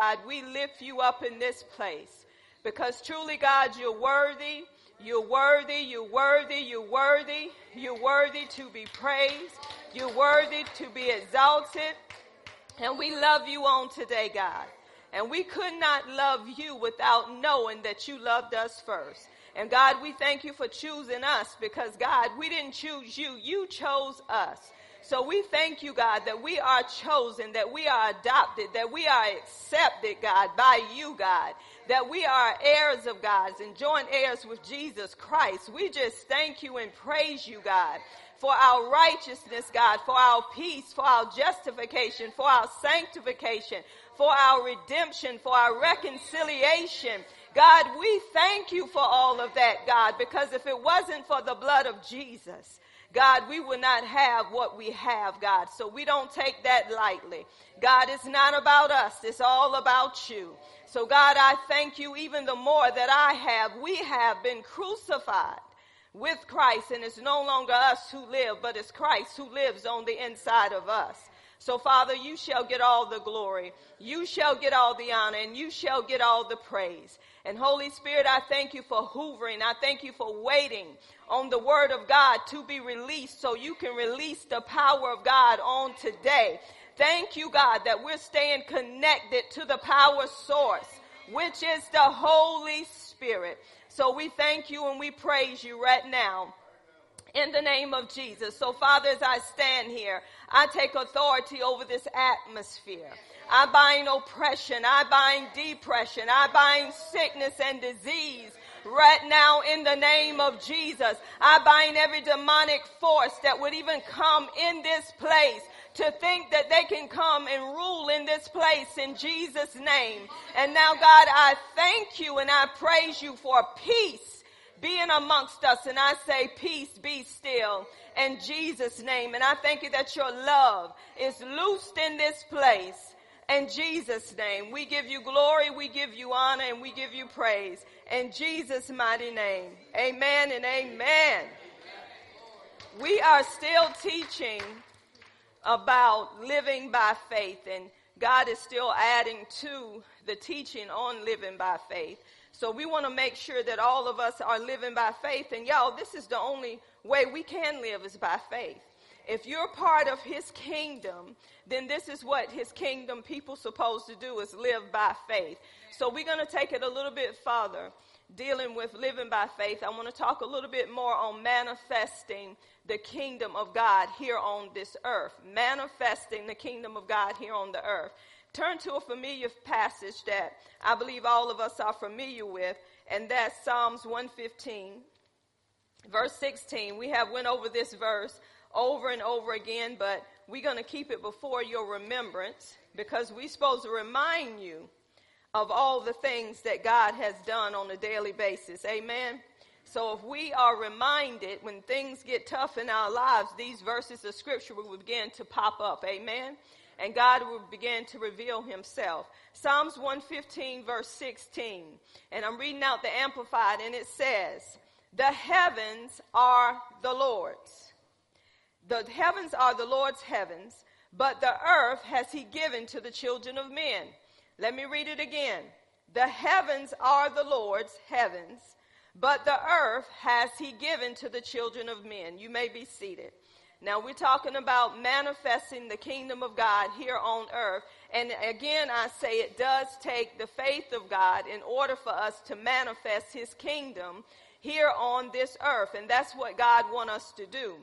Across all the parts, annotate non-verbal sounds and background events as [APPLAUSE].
God, we lift you up in this place because truly, God, you're worthy. You're worthy, you're worthy, you're worthy, you're worthy to be praised, you're worthy to be exalted. And we love you on today, God. And we could not love you without knowing that you loved us first. And God, we thank you for choosing us because God, we didn't choose you, you chose us. So we thank you, God, that we are chosen, that we are adopted, that we are accepted, God, by you, God, that we are heirs of God's and joint heirs with Jesus Christ. We just thank you and praise you, God, for our righteousness, God, for our peace, for our justification, for our sanctification, for our redemption, for our reconciliation. God, we thank you for all of that, God, because if it wasn't for the blood of Jesus, God, we will not have what we have, God. So we don't take that lightly. God, it's not about us. It's all about you. So God, I thank you even the more that I have. We have been crucified with Christ and it's no longer us who live, but it's Christ who lives on the inside of us. So Father, you shall get all the glory. You shall get all the honor and you shall get all the praise. And Holy Spirit, I thank you for hoovering. I thank you for waiting on the word of God to be released so you can release the power of God on today. Thank you, God, that we're staying connected to the power source, which is the Holy Spirit. So we thank you and we praise you right now in the name of Jesus. So, Father, as I stand here, I take authority over this atmosphere. I bind oppression. I bind depression. I bind sickness and disease right now in the name of Jesus. I bind every demonic force that would even come in this place to think that they can come and rule in this place in Jesus' name. And now, God, I thank you and I praise you for peace being amongst us. And I say, peace be still in Jesus' name. And I thank you that your love is loosed in this place in Jesus' name, we give you glory, we give you honor, and we give you praise. In Jesus' mighty name, amen and amen. We are still teaching about living by faith, and God is still adding to the teaching on living by faith. So we want to make sure that all of us are living by faith. And y'all, this is the only way we can live is by faith. If you're part of his kingdom, then this is what his kingdom people supposed to do is live by faith. So we're going to take it a little bit further dealing with living by faith. I want to talk a little bit more on manifesting the kingdom of God here on this earth. Manifesting the kingdom of God here on the earth. Turn to a familiar passage that I believe all of us are familiar with, and that's Psalms 115, verse 16. We have went over this verse over and over again, but we're going to keep it before your remembrance because we're supposed to remind you of all the things that God has done on a daily basis. Amen. So if we are reminded when things get tough in our lives, these verses of scripture will begin to pop up. Amen. And God will begin to reveal himself. Psalms 115 verse 16. And I'm reading out the amplified and it says, the heavens are the Lord's the heavens are the Lord's heavens, but the earth has he given to the children of men. Let me read it again. The heavens are the Lord's heavens, but the earth has he given to the children of men. You may be seated. Now we're talking about manifesting the kingdom of God here on earth. And again, I say it does take the faith of God in order for us to manifest his kingdom here on this earth. And that's what God wants us to do.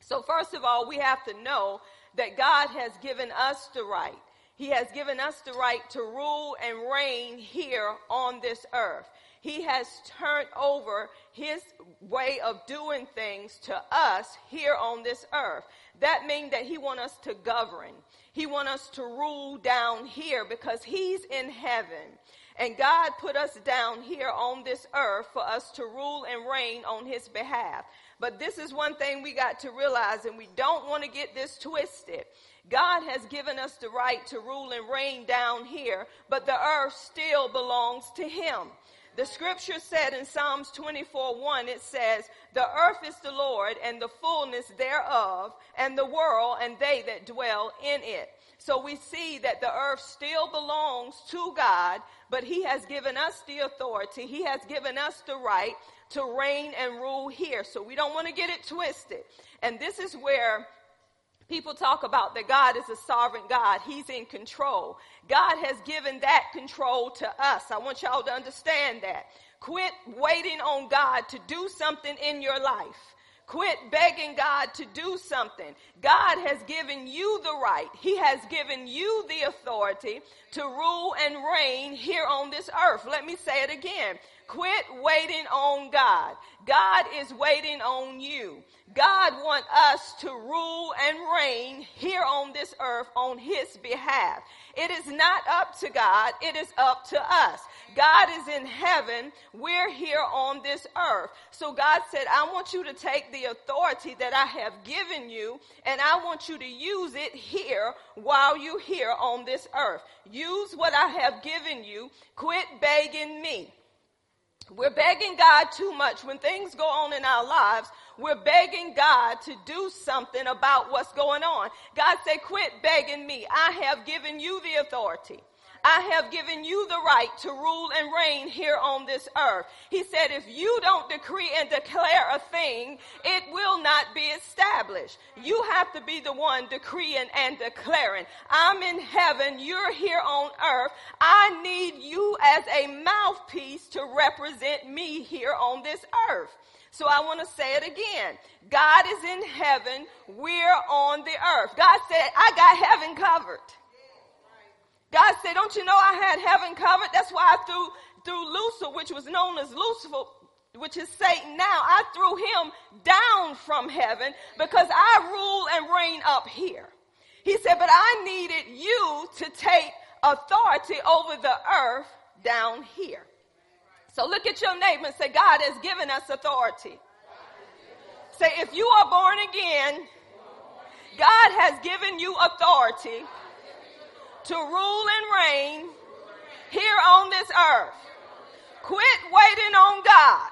So, first of all, we have to know that God has given us the right. He has given us the right to rule and reign here on this earth. He has turned over his way of doing things to us here on this earth. That means that he wants us to govern. He wants us to rule down here because he's in heaven. And God put us down here on this earth for us to rule and reign on his behalf. But this is one thing we got to realize, and we don't want to get this twisted. God has given us the right to rule and reign down here, but the earth still belongs to Him. The scripture said in Psalms 24 1, it says, The earth is the Lord and the fullness thereof, and the world and they that dwell in it. So we see that the earth still belongs to God, but He has given us the authority. He has given us the right to reign and rule here. So we don't want to get it twisted. And this is where People talk about that God is a sovereign God. He's in control. God has given that control to us. I want y'all to understand that. Quit waiting on God to do something in your life. Quit begging God to do something. God has given you the right. He has given you the authority to rule and reign here on this earth. Let me say it again. Quit waiting on God. God is waiting on you. God wants us to rule and reign here on this earth on his behalf. It is not up to God, it is up to us. God is in heaven, we're here on this earth. So God said, I want you to take the authority that I have given you and I want you to use it here while you're here on this earth. Use what I have given you. Quit begging me. We're begging God too much. When things go on in our lives, we're begging God to do something about what's going on. God said, quit begging me. I have given you the authority. I have given you the right to rule and reign here on this earth. He said, if you don't decree and declare a thing, it will not be established. You have to be the one decreeing and declaring. I'm in heaven. You're here on earth. I need you as a mouthpiece to represent me here on this earth. So I want to say it again. God is in heaven. We're on the earth. God said, I got heaven covered. God said, Don't you know I had heaven covered? That's why I threw, threw Lucifer, which was known as Lucifer, which is Satan now. I threw him down from heaven because I rule and reign up here. He said, But I needed you to take authority over the earth down here. So look at your neighbor and say, God has given us authority. Say, if you are born again, God has given you authority to rule and reign here on this earth. Quit waiting on God.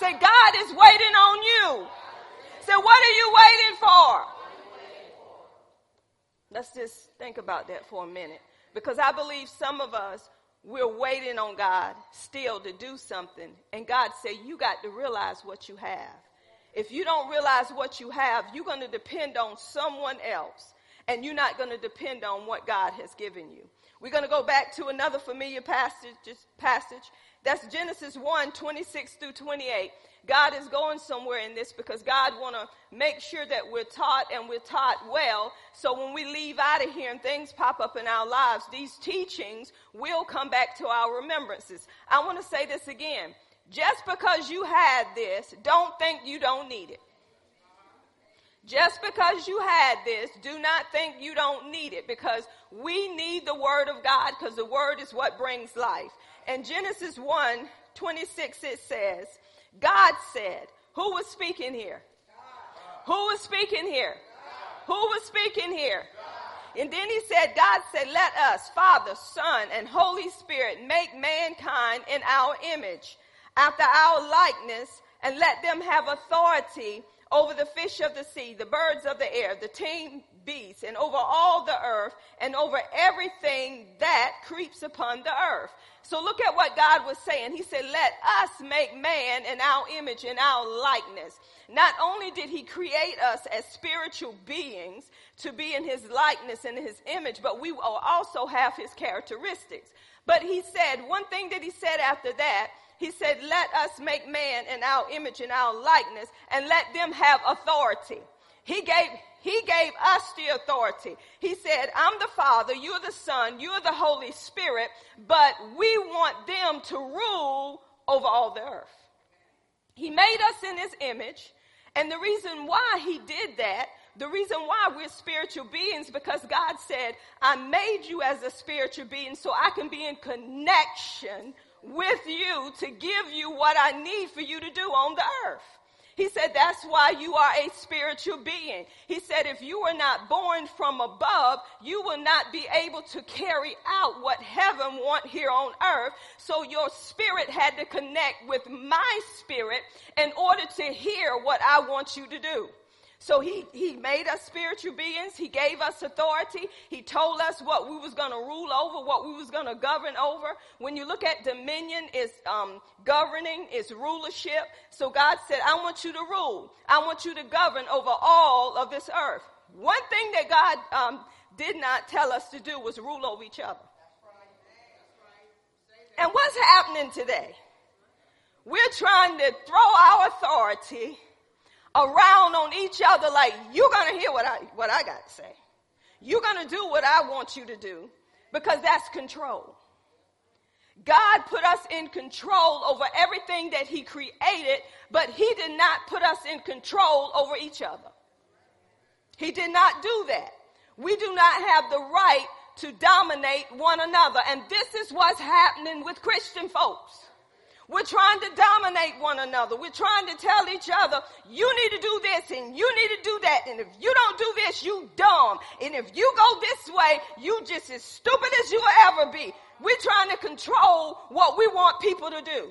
Say, God is waiting on you. Say, what are you waiting for? Let's just think about that for a minute. Because I believe some of us, we're waiting on God still to do something. And God said, You got to realize what you have. If you don't realize what you have, you're going to depend on someone else and you're not going to depend on what God has given you. We're going to go back to another familiar passage, passage. That's Genesis 1, 26 through 28. God is going somewhere in this because God want to make sure that we're taught and we're taught well. So when we leave out of here and things pop up in our lives, these teachings will come back to our remembrances. I want to say this again. Just because you had this, don't think you don't need it. Just because you had this, do not think you don't need it because we need the word of God because the word is what brings life. In Genesis 1 26, it says, God said, Who was speaking here? Who was speaking here? Who was speaking here? And then he said, God said, Let us, Father, Son, and Holy Spirit, make mankind in our image, after our likeness, and let them have authority over the fish of the sea, the birds of the air, the tame beasts, and over all the earth, and over everything that creeps upon the earth. So look at what God was saying. He said, Let us make man in our image, in our likeness. Not only did he create us as spiritual beings to be in his likeness and his image, but we will also have his characteristics. But he said, one thing that he said after that, he said, Let us make man in our image and our likeness and let them have authority. He gave, he gave us the authority. He said, I'm the Father, you're the Son, you're the Holy Spirit, but we want them to rule over all the earth. He made us in his image, and the reason why he did that, the reason why we're spiritual beings, because God said, I made you as a spiritual being so I can be in connection with you to give you what I need for you to do on the earth. He said, that's why you are a spiritual being. He said, if you are not born from above, you will not be able to carry out what heaven want here on earth. So your spirit had to connect with my spirit in order to hear what I want you to do. So he, he made us spiritual beings. He gave us authority. He told us what we was going to rule over, what we was going to govern over. When you look at dominion, it's um, governing, it's rulership. So God said, I want you to rule. I want you to govern over all of this earth. One thing that God um, did not tell us to do was rule over each other. And what's happening today? We're trying to throw our authority around on each other like you're going to hear what I, what I got to say. You're going to do what I want you to do because that's control. God put us in control over everything that he created, but he did not put us in control over each other. He did not do that. We do not have the right to dominate one another. And this is what's happening with Christian folks. We're trying to dominate one another. We're trying to tell each other, you need to do this and you need to do that. And if you don't do this, you dumb. And if you go this way, you just as stupid as you will ever be. We're trying to control what we want people to do.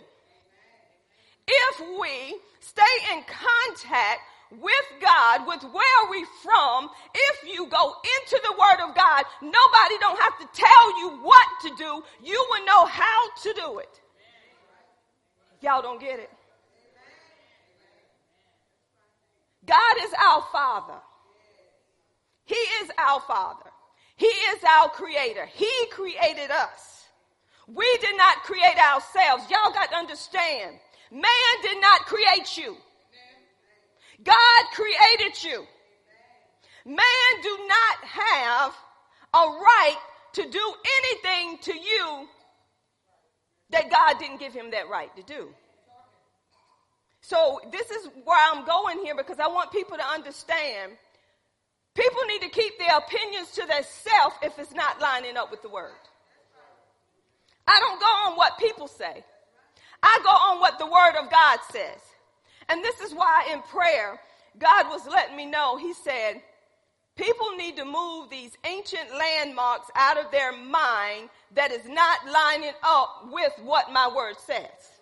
If we stay in contact with God, with where we from, if you go into the word of God, nobody don't have to tell you what to do. You will know how to do it. Y'all don't get it. God is our Father. He is our Father. He is our Creator. He created us. We did not create ourselves. Y'all got to understand. Man did not create you. God created you. Man do not have a right to do anything to you that God didn't give him that right to do. So this is where I'm going here because I want people to understand people need to keep their opinions to themselves if it's not lining up with the word. I don't go on what people say. I go on what the word of God says. And this is why in prayer, God was letting me know, he said, People need to move these ancient landmarks out of their mind that is not lining up with what my word says.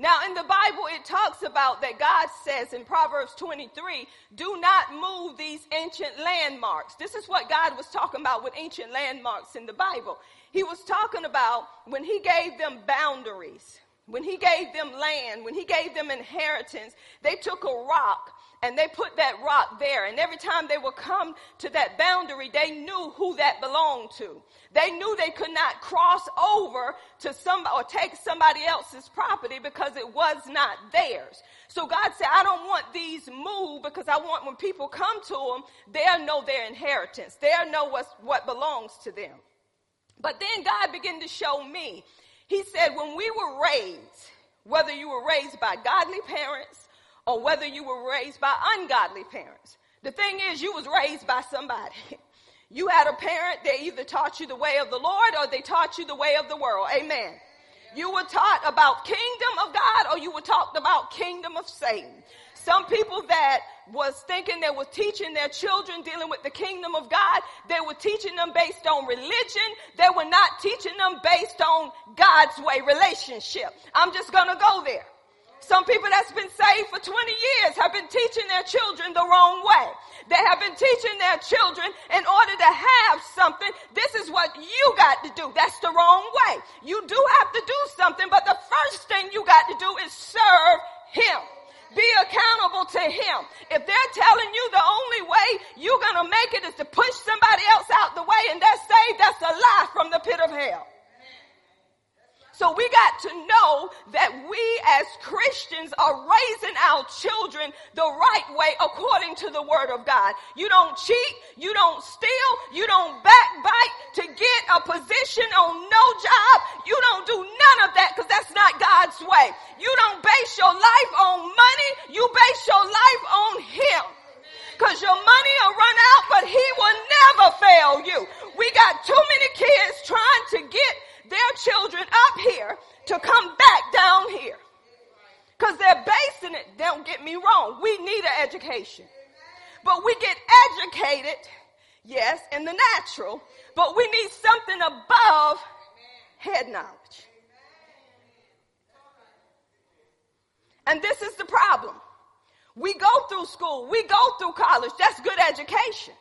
Now, in the Bible, it talks about that God says in Proverbs 23 do not move these ancient landmarks. This is what God was talking about with ancient landmarks in the Bible. He was talking about when He gave them boundaries, when He gave them land, when He gave them inheritance, they took a rock and they put that rock there. And every time they would come to that boundary, they knew who that belonged to. They knew they could not cross over to some or take somebody else's property because it was not theirs. So God said, I don't want these moved because I want when people come to them, they'll know their inheritance. They'll know what's, what belongs to them. But then God began to show me. He said, when we were raised, whether you were raised by godly parents or whether you were raised by ungodly parents. The thing is, you was raised by somebody. [LAUGHS] You had a parent, they either taught you the way of the Lord or they taught you the way of the world. Amen. You were taught about kingdom of God or you were taught about kingdom of Satan. Some people that was thinking they were teaching their children dealing with the kingdom of God, they were teaching them based on religion. They were not teaching them based on God's way relationship. I'm just gonna go there. Some people that's been saved for 20 years have been teaching their children the wrong way. They have been teaching their children in order to have something, this is what you got to do. That's the wrong way. You do have to do something, but the first thing you got to do is serve Him. Be accountable to Him. If they're telling you the only way you're going to make it is to push somebody else out the way and they're saved, that's a lie from the pit of hell. So we got to know that we as Christians are raising our children the right way according to the word of God. You don't cheat. You don't steal. You don't backbite to get a position on no job. You don't do none of that because that's not God's way. You don't base your life on money. You base your life on Him because your money will run out, but he will never fail you. We got too many kids trying to get their children up here to come back down here. Because they're basing it, don't get me wrong, we need an education. But we get educated, yes, in the natural, but we need something above head knowledge. And this is the problem. We go through school, we go through college. That's good education.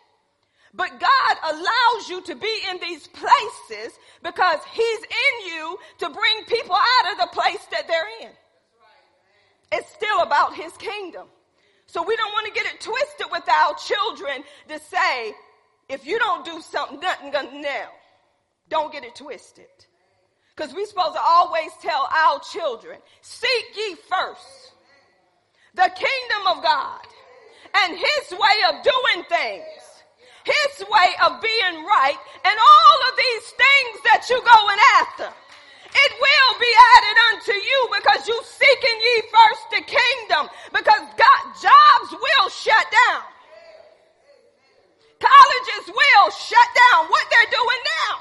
But God allows you to be in these places because He's in you to bring people out of the place that they're in. It's still about His kingdom. So we don't want to get it twisted with our children to say, if you don't do something, nothing gonna now. Don't get it twisted. Because we're supposed to always tell our children, seek ye first the kingdom of God and his way of doing things, his way of being right, and all of these things that you're going after. It will be added unto you because you seeking ye first the kingdom because God, jobs will shut down. Colleges will shut down what they're doing now.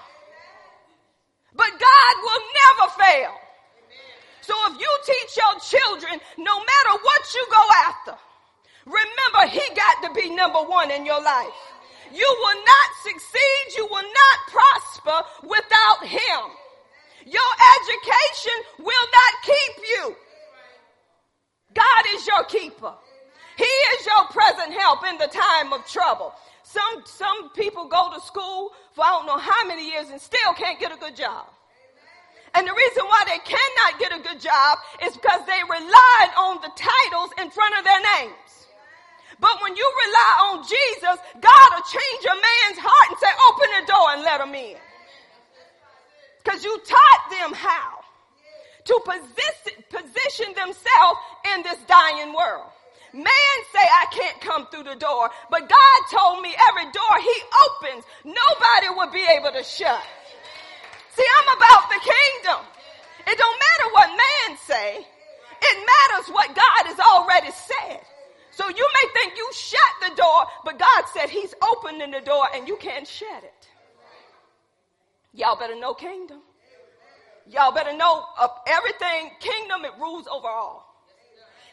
But God will never fail. So if you teach your children, no matter what you go after, remember he got to be number one in your life. You will not succeed. You will not prosper without him. Your education will not keep you. God is your keeper. He is your present help in the time of trouble. Some, some people go to school for I don't know how many years and still can't get a good job. And the reason why they cannot get a good job is because they relied on the titles in front of their names. But when you rely on Jesus, God will change a man's heart and say, open the door and let him in. Because you taught them how to position, position themselves in this dying world. Man say I can't come through the door, but God told me every door he opens, nobody will be able to shut. See, I'm about the kingdom. It don't matter what man say. It matters what God has already said. So you may think you shut the door, but God said he's opening the door and you can't shut it. Y'all better know kingdom. Y'all better know of everything. Kingdom, it rules over all.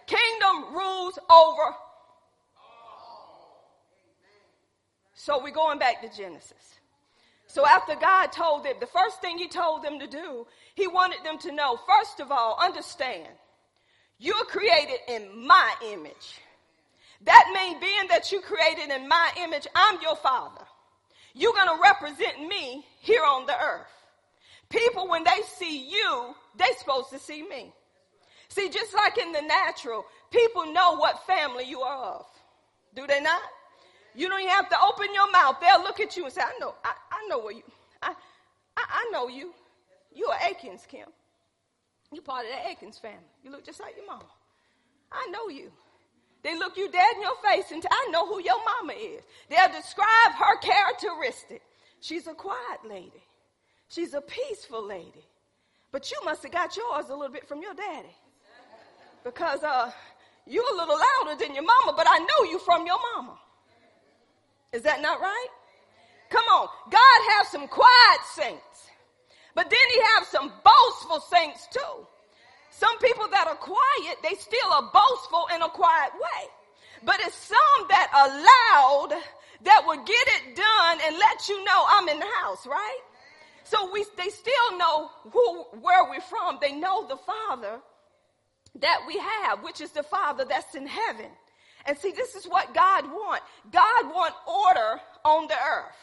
Kingdom rules over. So we're going back to Genesis. So after God told them, the first thing he told them to do, he wanted them to know, first of all, understand, you're created in my image. That means being that you created in my image, I'm your father. You're going to represent me here on the earth. People, when they see you, they supposed to see me. See, just like in the natural, people know what family you are of. Do they not? You don't even have to open your mouth. They'll look at you and say, I know, I, I know where you, I, I, I know you. You are Akins, Kim. You're part of the Akins family. You look just like your mama. I know you. They look you dead in your face and I know who your mama is. They'll describe her characteristic. She's a quiet lady. She's a peaceful lady. But you must have got yours a little bit from your daddy. Because uh, you're a little louder than your mama, but I know you from your mama. Is that not right? Come on. God has some quiet saints, but then he has some boastful saints too. Some people that are quiet, they still are boastful in a quiet way. But it's some that are loud that will get it done and let you know I'm in the house, right? So we, they still know who, where we're from. They know the Father that we have, which is the Father that's in heaven. And see, this is what God want. God want order on the earth.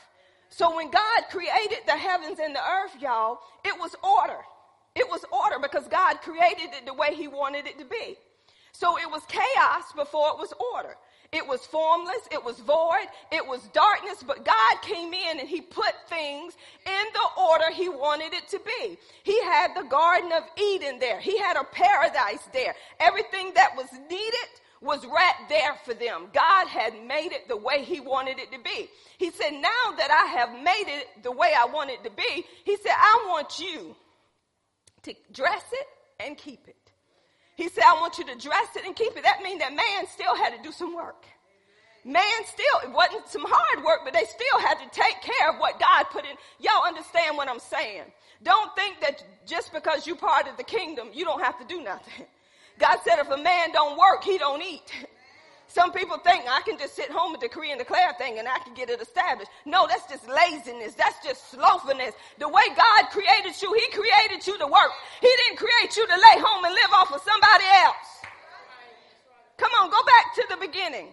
So when God created the heavens and the earth, y'all, it was order. It was order because God created it the way he wanted it to be. So it was chaos before it was order. It was formless, it was void, it was darkness, but God came in and he put things in the order he wanted it to be. He had the Garden of Eden there. He had a paradise there. Everything that was needed was right there for them. God had made it the way he wanted it to be. He said, now that I have made it the way I want it to be, he said, I want you to dress it and keep it. He said, I want you to dress it and keep it. That means that man still had to do some work. Man still, it wasn't some hard work, but they still had to take care of what God put in. Y'all understand what I'm saying? Don't think that just because you part of the kingdom, you don't have to do nothing. God said if a man don't work, he don't eat. Some people think I can just sit home and decree and declare a thing and I can get it established. No, that's just laziness. That's just slothfulness. The way God created you, He created you to work. He didn't create you to lay home and live off of somebody else. Come on, go back to the beginning.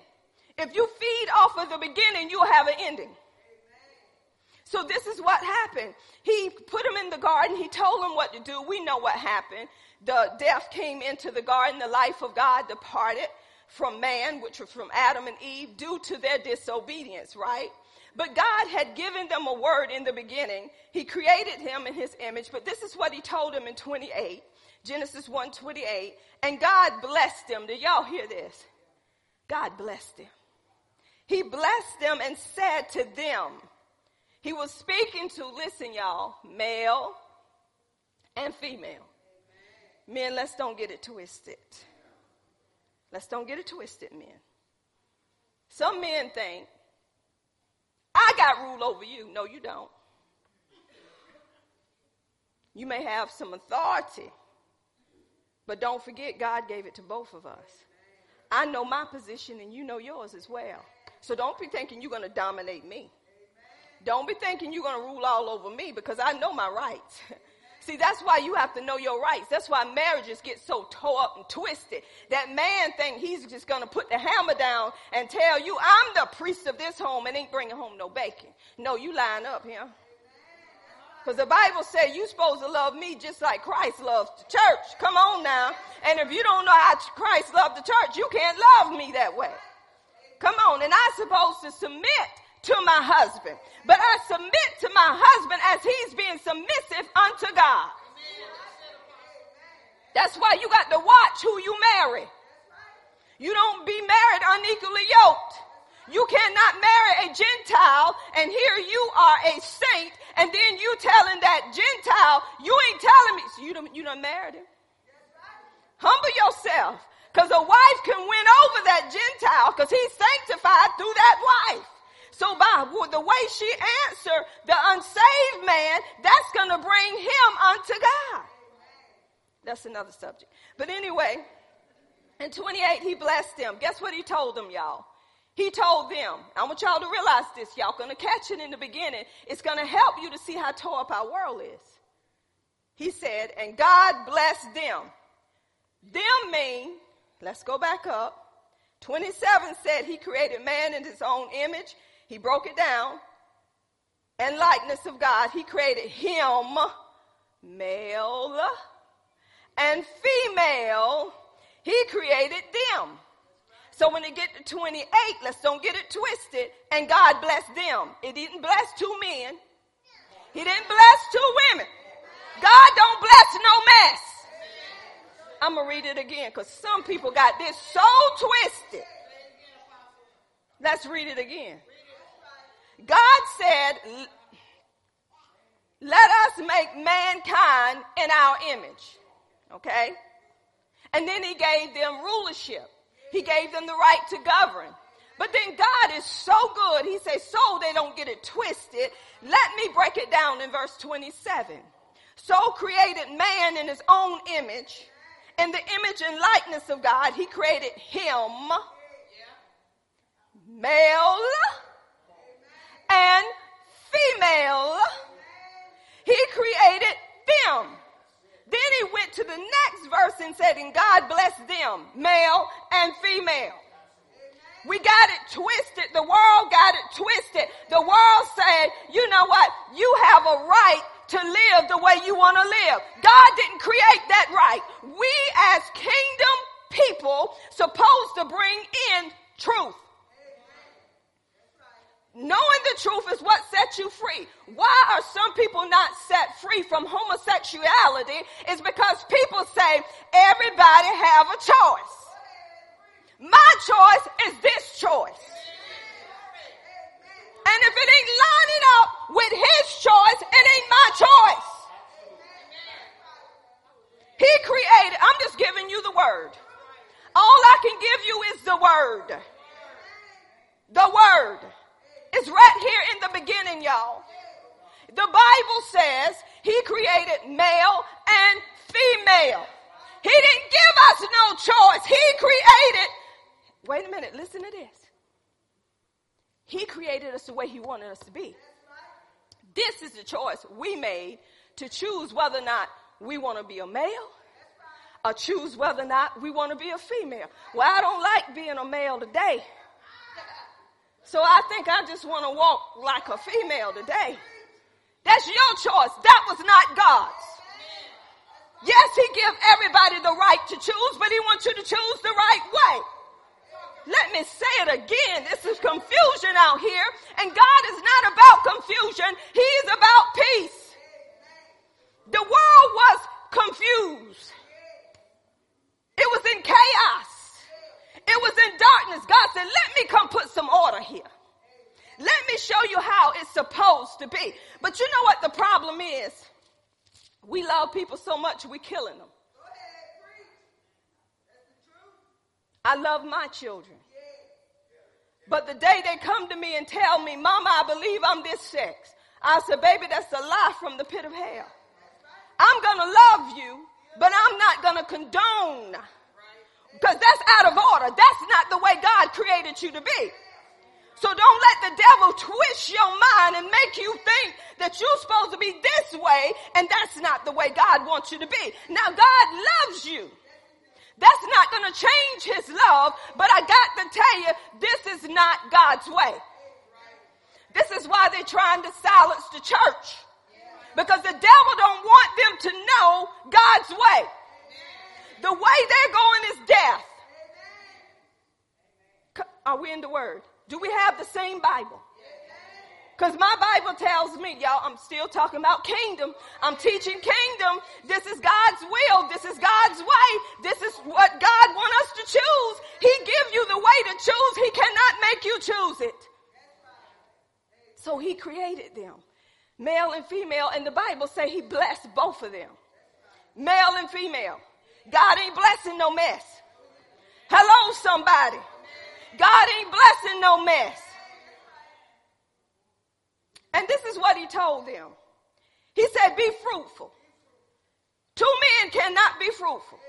If you feed off of the beginning, you'll have an ending. So this is what happened. He put him in the garden. He told him what to do. We know what happened. The death came into the garden. The life of God departed from man, which was from Adam and Eve, due to their disobedience, right? But God had given them a word in the beginning. He created him in his image, but this is what he told him in 28, Genesis 1 28. And God blessed them. Did y'all hear this? God blessed them. He blessed them and said to them, He was speaking to, listen, y'all, male and female. Men, let's don't get it twisted. Let's don't get it twisted, men. Some men think, I got rule over you. No, you don't. You may have some authority, but don't forget God gave it to both of us. I know my position and you know yours as well. So don't be thinking you're going to dominate me. Don't be thinking you're going to rule all over me because I know my rights. [LAUGHS] See, that's why you have to know your rights. That's why marriages get so tore up and twisted. That man think he's just going to put the hammer down and tell you, I'm the priest of this home and ain't bringing home no bacon. No, you line up here. Because the Bible says you're supposed to love me just like Christ loves the church. Come on now. And if you don't know how Christ loved the church, you can't love me that way. Come on. And I'm supposed to submit to my husband. But I submit to my husband as he's being submissive unto God. That's why you got to watch who you marry. You don't be married unequally yoked. You cannot marry a Gentile and here you are a saint and then you telling that Gentile, you ain't telling me, so you done, you done married him. Humble yourself because a wife can win over that Gentile because he's sanctified through that wife. So by the way she answered the unsaved man, that's going to bring him unto God. That's another subject. But anyway, in 28, he blessed them. Guess what he told them, y'all? He told them, I want y'all to realize this, y'all gonna catch it in the beginning. It's gonna help you to see how tore up our world is. He said, and God blessed them. Them mean, let's go back up. 27 said he created man in his own image. He broke it down. And likeness of God, he created him, male and female. He created them. So when it get to 28, let's don't get it twisted. And God blessed them. It didn't bless two men. He didn't bless two women. God don't bless no mess. I'm going to read it again because some people got this so twisted. Let's read it again. God said, let us make mankind in our image. Okay? And then he gave them rulership. He gave them the right to govern. But then God is so good. He says, so they don't get it twisted. Let me break it down in verse 27. So created man in his own image. In the image and likeness of God, he created him. Male and female. He created them. Then he went to the next verse and said, and God blessed them, male and female. We got it twisted. The world got it twisted. The world said, you know what? You have a right to live the way you want to live. God didn't create that right. We as kingdom people supposed to bring in truth. Knowing the truth is what sets you free. Why are some people not set free from homosexuality? Is because people say everybody have a choice. My choice is this choice. And if it ain't lining up with his choice, it ain't my choice. He created, I'm just giving you the word. All I can give you is the word. The word. It's right here in the beginning, y'all. The Bible says he created male and female. He didn't give us no choice. He created. Wait a minute, listen to this. He created us the way he wanted us to be. This is the choice we made to choose whether or not we want to be a male or choose whether or not we want to be a female. Well, I don't like being a male today. So I think I just want to walk like a female today. That's your choice. That was not God's. Yes, he give everybody the right to choose, but he wants you to choose the right way. Let me say it again. This is confusion out here, and God is not about confusion. He is about peace. The world was confused. It was in chaos. It was in darkness. God said, let me come put some order here. Let me show you how it's supposed to be. But you know what the problem is? We love people so much, we're killing them. I love my children. But the day they come to me and tell me, Mama, I believe I'm this sex, I said, Baby, that's a lie from the pit of hell. I'm going to love you, but I'm not going to condone because that's out of order. That's not the way God created you to be. So don't let the devil twist your mind and make you think that you're supposed to be this way and that's not the way God wants you to be. Now God loves you. That's not going to change his love, but I got to tell you, this is not God's way. This is why they're trying to silence the church. Because the devil don't want them to know God's way. The way they're going is death. Are we in the word? Do we have the same Bible? Because my Bible tells me, y'all, I'm still talking about kingdom. I'm teaching kingdom. This is God's will. This is God's way. This is what God wants us to choose. He gives you the way to choose. He cannot make you choose it. So he created them, male and female, and the Bible say he blessed both of them, male and female. God ain't blessing no mess. Hello, somebody. God ain't blessing no mess. And this is what he told them. He said, Be fruitful. Two men cannot be fruitful.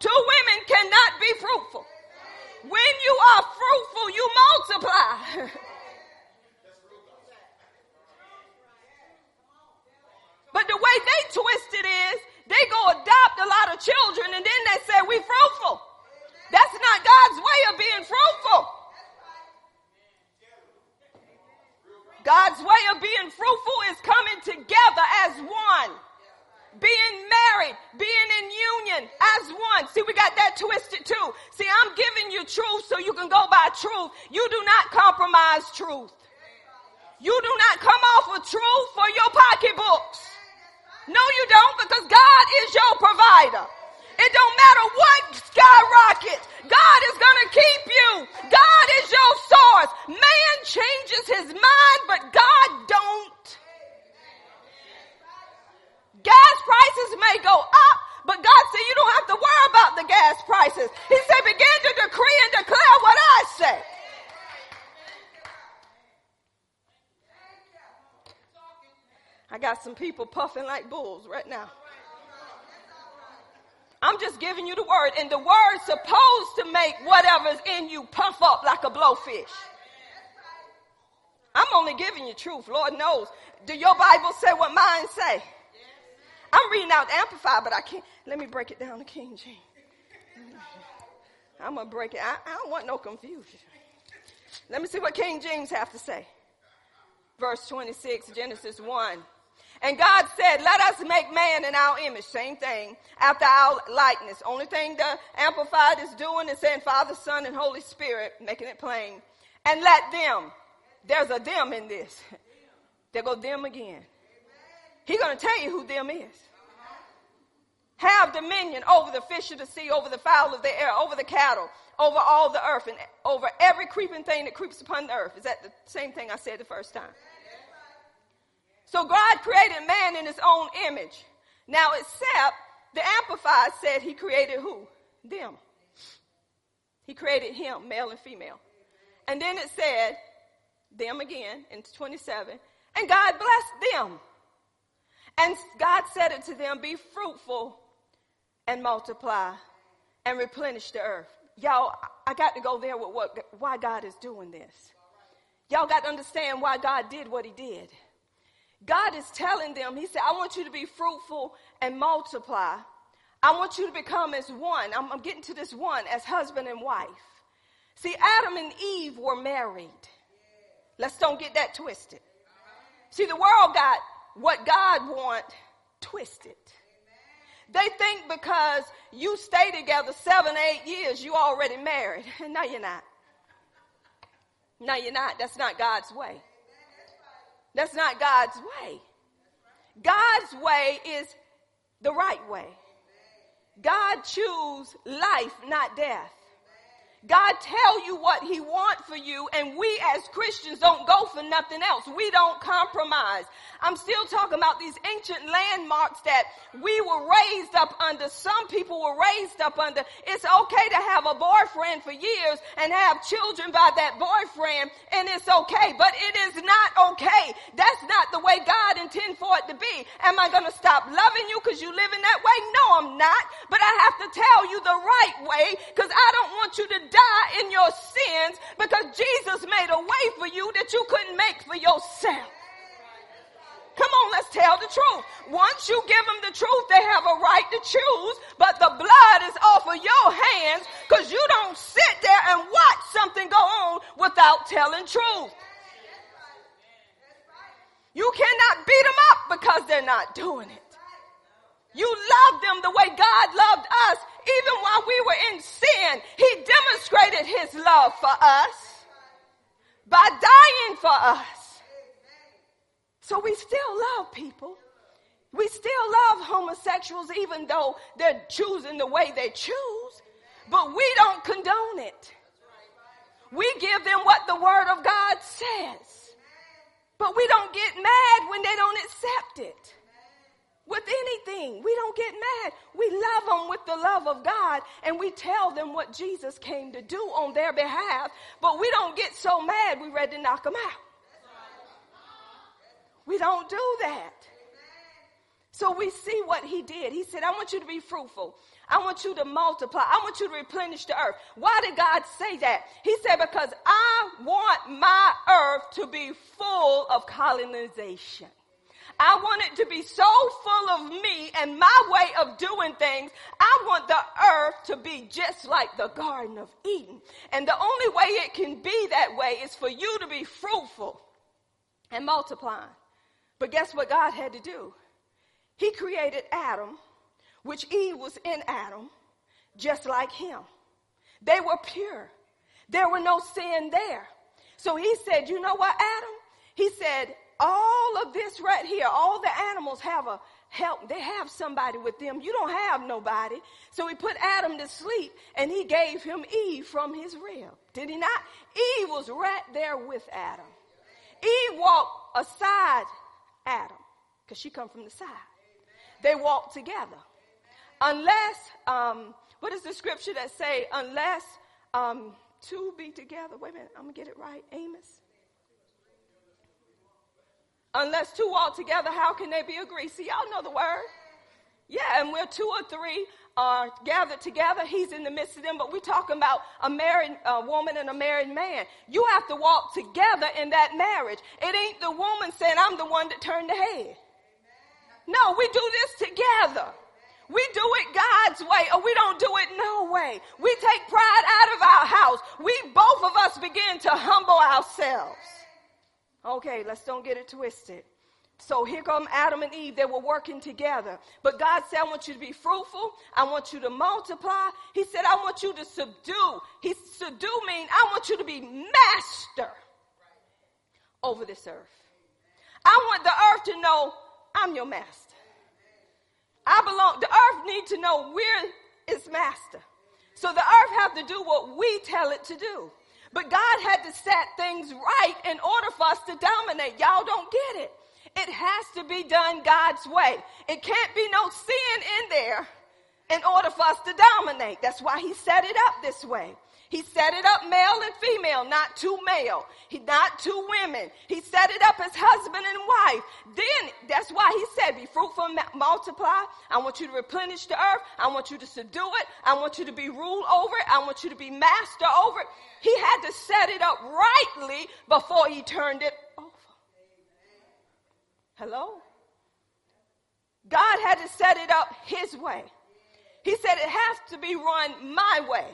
Two women cannot be fruitful. When you are fruitful, you multiply. [LAUGHS] but the way they twist it is they go adopt a lot of children and then they say we fruitful. That's not God's way of being fruitful. God's way of being fruitful is coming together as one. Being married, being in union as one. See, we got that twisted too. See, I'm giving you truth so you can go by truth. You do not compromise truth. You do not come off of truth for your pocketbooks. No, you don't, because God is your provider. It don't matter what skyrockets. God is going to keep you. God is your source. Man changes his mind, but God don't. Gas prices may go up, but God said you don't have to worry about the gas prices. He said begin to decree and declare what I say. I got some people puffing like bulls right now. I'm just giving you the word, and the word's supposed to make whatever's in you puff up like a blowfish. I'm only giving you truth. Lord knows. Do your Bible say what mine say? I'm reading out Amplified, but I can't. Let me break it down to King James. I'm gonna break it. I, I don't want no confusion. Let me see what King James have to say. Verse 26, Genesis 1. And God said, let us make man in our image. Same thing. After our likeness. Only thing the Amplified is doing is saying Father, Son, and Holy Spirit, making it plain. And let them. There's a them in this. There go them again. He's going to tell you who them is. Have dominion over the fish of the sea, over the fowl of the air, over the cattle, over all the earth, and over every creeping thing that creeps upon the earth. Is that the same thing I said the first time? So God created man in his own image. Now, except the Amplified said he created who? Them. He created him, male and female. And then it said, them again in 27, and God blessed them. And God said it to them, be fruitful and multiply and replenish the earth. Y'all, I got to go there with what, why God is doing this. Y'all got to understand why God did what he did. God is telling them, He said, I want you to be fruitful and multiply. I want you to become as one. I'm, I'm, getting to this one as husband and wife. See, Adam and Eve were married. Let's don't get that twisted. See, the world got what God want twisted. They think because you stay together seven, eight years, you already married. [LAUGHS] No, you're not. No, you're not. That's not God's way. That's not God's way. God's way is the right way. God choose life, not death. God tell you what he want for you and we as Christians don't go for nothing else. We don't compromise. I'm still talking about these ancient landmarks that we were raised up under. Some people were raised up under. It's okay to have a boyfriend for years and have children by that boyfriend and it's okay, but it is not okay. That's not the way God intended for it to be. Am I going to stop loving you because you live in that way? No, I'm not. But I have to tell you the right way because I don't want you to die in your sins because Jesus made a way for you that you couldn't make for yourself. Come on, let's tell the truth. Once you give them the truth, they have a right to choose, but the blood is off of your hands because you don't sit there and watch something go on without telling truth. You cannot beat them up because they're not doing it. You love them the way God loved us. Even while we were in sin, He demonstrated His love for us by dying for us. So we still love people. We still love homosexuals even though they're choosing the way they choose. But we don't condone it. We give them what the Word of God says. But we don't get mad when they don't accept it with anything. We don't get mad. We love them with the love of God and we tell them what Jesus came to do on their behalf, but we don't get so mad we're ready to knock them out. We don't do that. So we see what he did. He said, I want you to be fruitful. I want you to multiply. I want you to replenish the earth. Why did God say that? He said, because I want my earth to be full of colonization. I want it to be so full of me and my way of doing things. I want the earth to be just like the Garden of Eden. And the only way it can be that way is for you to be fruitful and multiplying. But guess what God had to do? He created Adam, which Eve was in Adam, just like him. They were pure. There were no sin there. So he said, you know what, Adam? He said, all of this right here, all the animals have a help. They have somebody with them. You don't have nobody. So he put Adam to sleep and he gave him Eve from his rib. Did he not? Eve was right there with Adam. Eve walked aside Adam because she come from the side. They walked together. Unless, um, what is the scripture that say, unless um, two be together? Wait a minute, I'm going to get it right. Amos. Unless two walk together, how can they be agreed? See, y'all know the word. Yeah, and we're two or three are gathered together. He's in the midst of them, but we're talking about a married woman and a married man. You have to walk together in that marriage. It ain't the woman saying, I'm the one that turned the head. No, we do this together. We do it God's way or we don't do it no way. We take pride out of our house. We, both of us begin to humble ourselves. Okay, let's don't get it twisted. So here come Adam and Eve. They were working together. But God said, I want you to be fruitful. I want you to multiply. He said, I want you to subdue. He subdue means I want you to be master over this earth. I want the earth to know I'm your master. I belong, the earth need to know we're its master. So the earth have to do what we tell it to do. But God had to set things right in order for us to dominate. Y'all don't get it. It has to be done God's way. It can't be no sin in there in order for us to dominate. That's why he set it up this way. He set it up male and female, not two male. He not two women. He set it up as husband and wife. Then that's why he said, be fruitful and multiply. I want you to replenish the earth. I want you to subdue it. I want you to be ruled over it. I want you to be master over it. He had to set it up rightly before he turned it over. Hello? God had to set it up his way. He said it has to be run my way.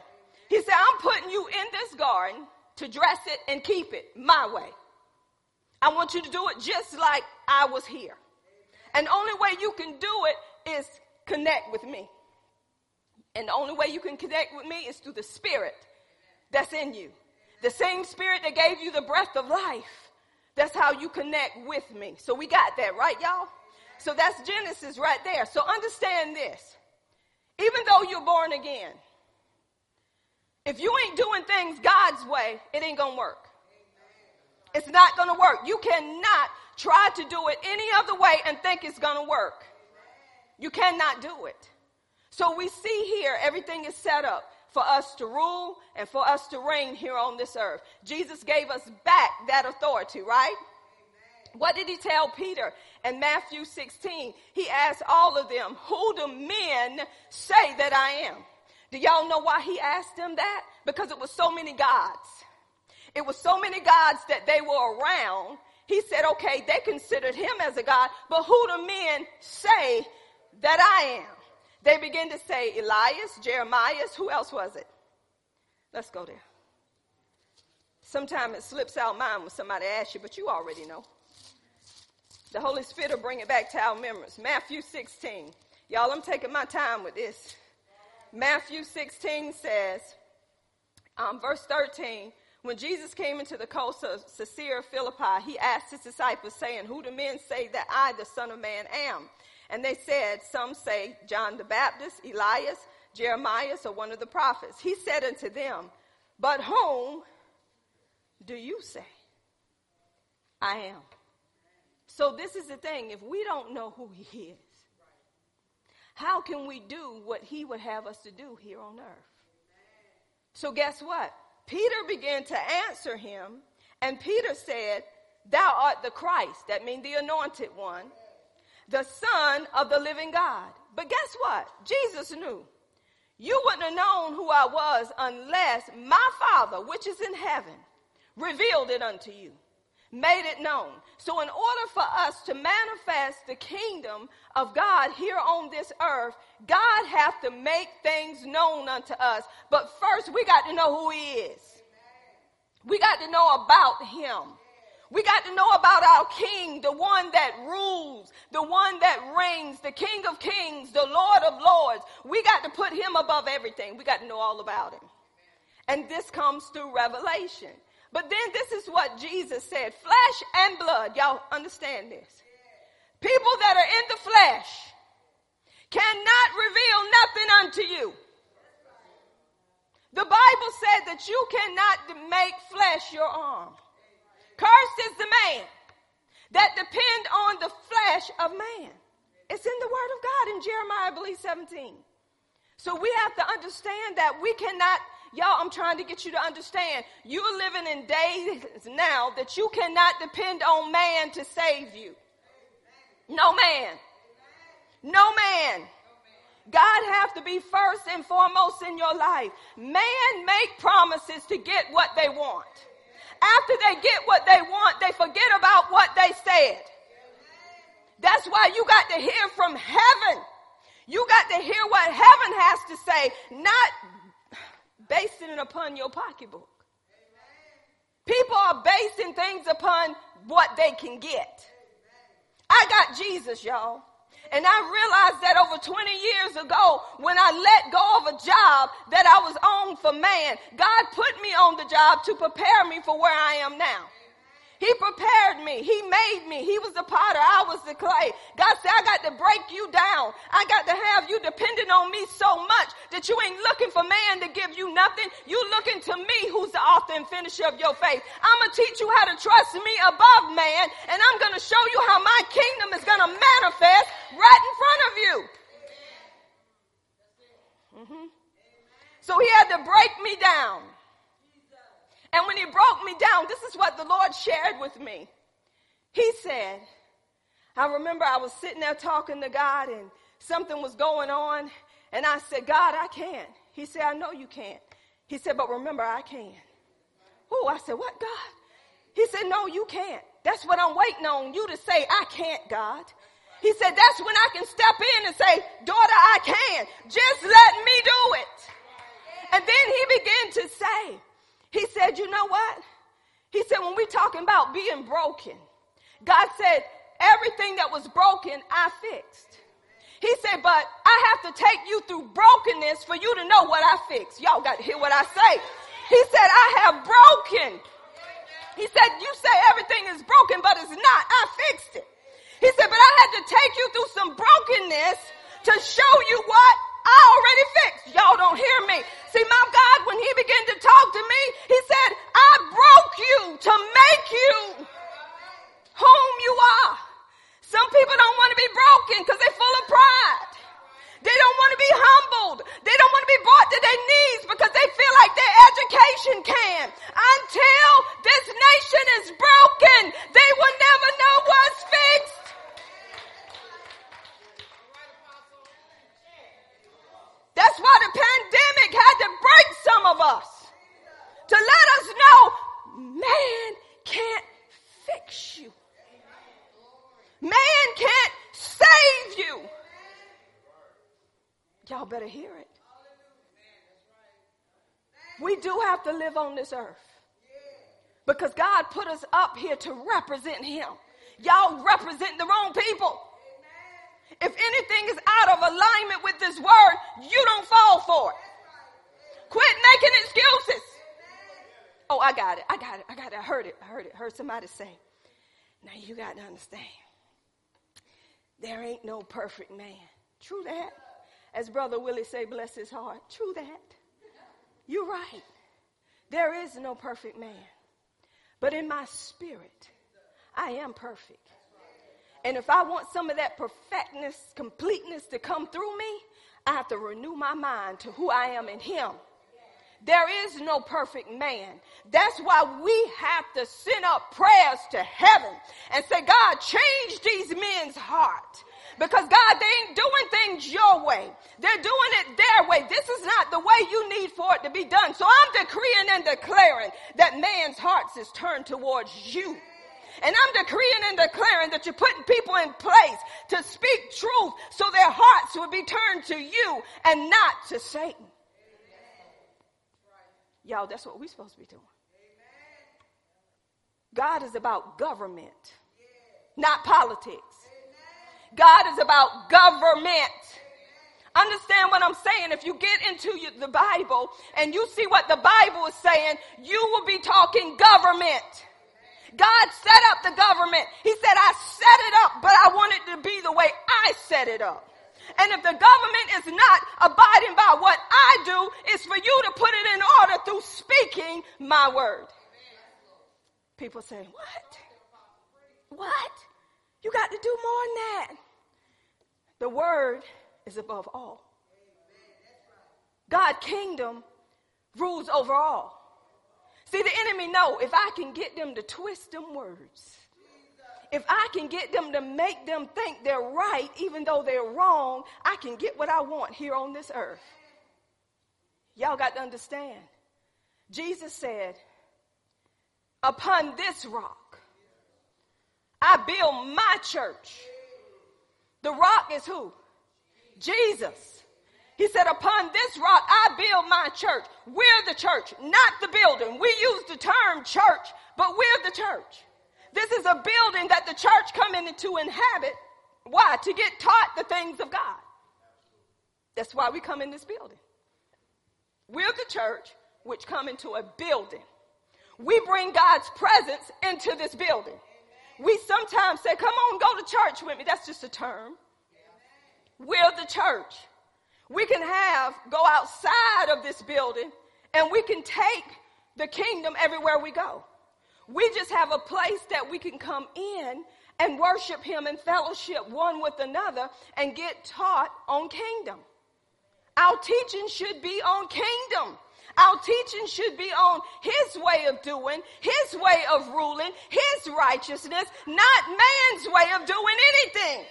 He said, I'm putting you in this garden to dress it and keep it my way. I want you to do it just like I was here. And the only way you can do it is connect with me. And the only way you can connect with me is through the spirit that's in you. The same spirit that gave you the breath of life. That's how you connect with me. So we got that, right, y'all? So that's Genesis right there. So understand this. Even though you're born again, if you ain't doing things God's way, it ain't gonna work. It's not gonna work. You cannot try to do it any other way and think it's gonna work. You cannot do it. So we see here everything is set up for us to rule and for us to reign here on this earth. Jesus gave us back that authority, right? What did he tell Peter in Matthew 16? He asked all of them, Who do men say that I am? Do y'all know why he asked them that? Because it was so many gods. It was so many gods that they were around. He said, okay, they considered him as a God, but who do men say that I am? They begin to say Elias, Jeremiah, who else was it? Let's go there. Sometimes it slips out mind when somebody asks you, but you already know. The Holy Spirit will bring it back to our memories. Matthew 16. Y'all, I'm taking my time with this. Matthew 16 says, um, verse 13, when Jesus came into the coast of Caesarea Philippi, he asked his disciples, saying, Who do men say that I, the Son of Man, am? And they said, Some say John the Baptist, Elias, Jeremiah, or one of the prophets. He said unto them, But whom do you say I am? So, this is the thing. If we don't know who he is, how can we do what he would have us to do here on earth? So, guess what? Peter began to answer him, and Peter said, Thou art the Christ, that means the anointed one, the Son of the living God. But guess what? Jesus knew. You wouldn't have known who I was unless my Father, which is in heaven, revealed it unto you made it known. So, in order for us to manifest the kingdom of God here on this earth, God has to make things known unto us. But first, we got to know who He is. We got to know about Him. We got to know about our King, the one that rules, the one that reigns, the King of kings, the Lord of lords. We got to put Him above everything. We got to know all about Him. And this comes through revelation. But then this is what Jesus said flesh and blood. Y'all understand this? People that are in the flesh cannot reveal nothing unto you. The Bible said that you cannot make flesh your arm. Cursed is the man that depend on the flesh of man. It's in the word of God in Jeremiah, I believe, 17. So we have to understand that we cannot Y'all, I'm trying to get you to understand. You're living in days now that you cannot depend on man to save you. No man. No man. God have to be first and foremost in your life. Man make promises to get what they want. After they get what they want, they forget about what they said. That's why you got to hear from heaven. You got to hear what heaven has to say, not basing it upon your pocketbook. People are basing things upon what they can get. I got Jesus, y'all. And I realized that over 20 years ago, when I let go of a job that I was on for man, God put me on the job to prepare me for where I am now. He prepared me. He made me. He was the potter. I was the clay. God said, I got to break you down. I got to have you dependent on me so much that you ain't looking for man to give you nothing. You looking to me who's the author and finisher of your faith. I'm going to teach you how to trust me above man and I'm going to show you how my kingdom is going to manifest right in front of you. Mm-hmm. So he had to break me down. And when he broke me down, this is what the Lord shared with me. He said, I remember I was sitting there talking to God and something was going on. And I said, God, I can't. He said, I know you can't. He said, but remember, I can. Oh, I said, what, God? He said, no, you can't. That's what I'm waiting on you to say, I can't, God. He said, that's when I can step in and say, daughter, I can. Just let me do it. And then he began He said, you know what? He said, when we're talking about being broken, God said, everything that was broken, I fixed. He said, but I have to take you through brokenness for you to know what I fixed. Y'all got to hear what I say. He said, I have broken. He said, you say everything is broken, but it's not. I fixed it. He said, but I had to take you through some brokenness to show you what I already fixed. Y'all don't hear me. See, my God, when he began to talk to me, he said, I broke you to make you whom you are. Some people don't want to be broken because they're full of pride. They don't want to be humbled. They don't want to be brought to their knees because they feel like their education can. Until this nation is broken, they will never know what's fixed. That's why the pandemic had to break some of us to let us know man can't fix you. Man can't save you. Y'all better hear it. We do have to live on this earth because God put us up here to represent Him. Y'all represent the wrong people. If anything is out of alignment with this word, you don't fall for it. Quit making excuses. Oh, I got it. I got it. I got it. I heard it. I heard it. I heard somebody say. Now you got to understand. There ain't no perfect man. True that. As Brother Willie say, bless his heart. True that. You're right. There is no perfect man. But in my spirit, I am perfect. And if I want some of that perfectness, completeness to come through me, I have to renew my mind to who I am in Him. There is no perfect man. That's why we have to send up prayers to heaven and say, God, change these men's heart. Because God, they ain't doing things your way. They're doing it their way. This is not the way you need for it to be done. So I'm decreeing and declaring that man's hearts is turned towards you. And I'm decreeing and declaring that you're putting people in place to speak truth so their hearts will be turned to you and not to Satan. Y'all, that's what we're supposed to be doing. God is about government, not politics. God is about government. Understand what I'm saying? If you get into the Bible and you see what the Bible is saying, you will be talking government. God set up the government. He said, I set it up, but I want it to be the way I set it up. And if the government is not abiding by what I do, it's for you to put it in order through speaking my word. People say, What? What? You got to do more than that. The word is above all. God kingdom rules over all. See, the enemy know if I can get them to twist them words, if I can get them to make them think they're right, even though they're wrong, I can get what I want here on this earth. Y'all got to understand. Jesus said, Upon this rock, I build my church. The rock is who? Jesus. He said, Upon this rock I build my church. We're the church, not the building. We use the term church, but we're the church. This is a building that the church come in to inhabit. Why? To get taught the things of God. That's why we come in this building. We're the church which come into a building. We bring God's presence into this building. We sometimes say, come on, go to church with me. That's just a term. We're the church we can have, go outside of this building and we can take the kingdom everywhere we go. We just have a place that we can come in and worship him and fellowship one with another and get taught on kingdom. Our teaching should be on kingdom. Our teaching should be on his way of doing, his way of ruling, his righteousness, not man's way of doing anything.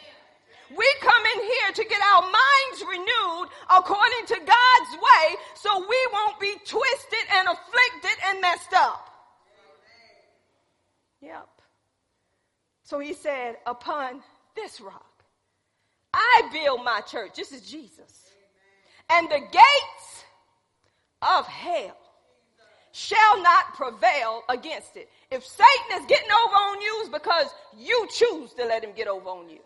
We come in here to get our minds renewed according to God's way so we won't be twisted and afflicted and messed up. Yep. So he said, Upon this rock, I build my church. This is Jesus. And the gates of hell shall not prevail against it. If Satan is getting over on you, it's because you choose to let him get over on you.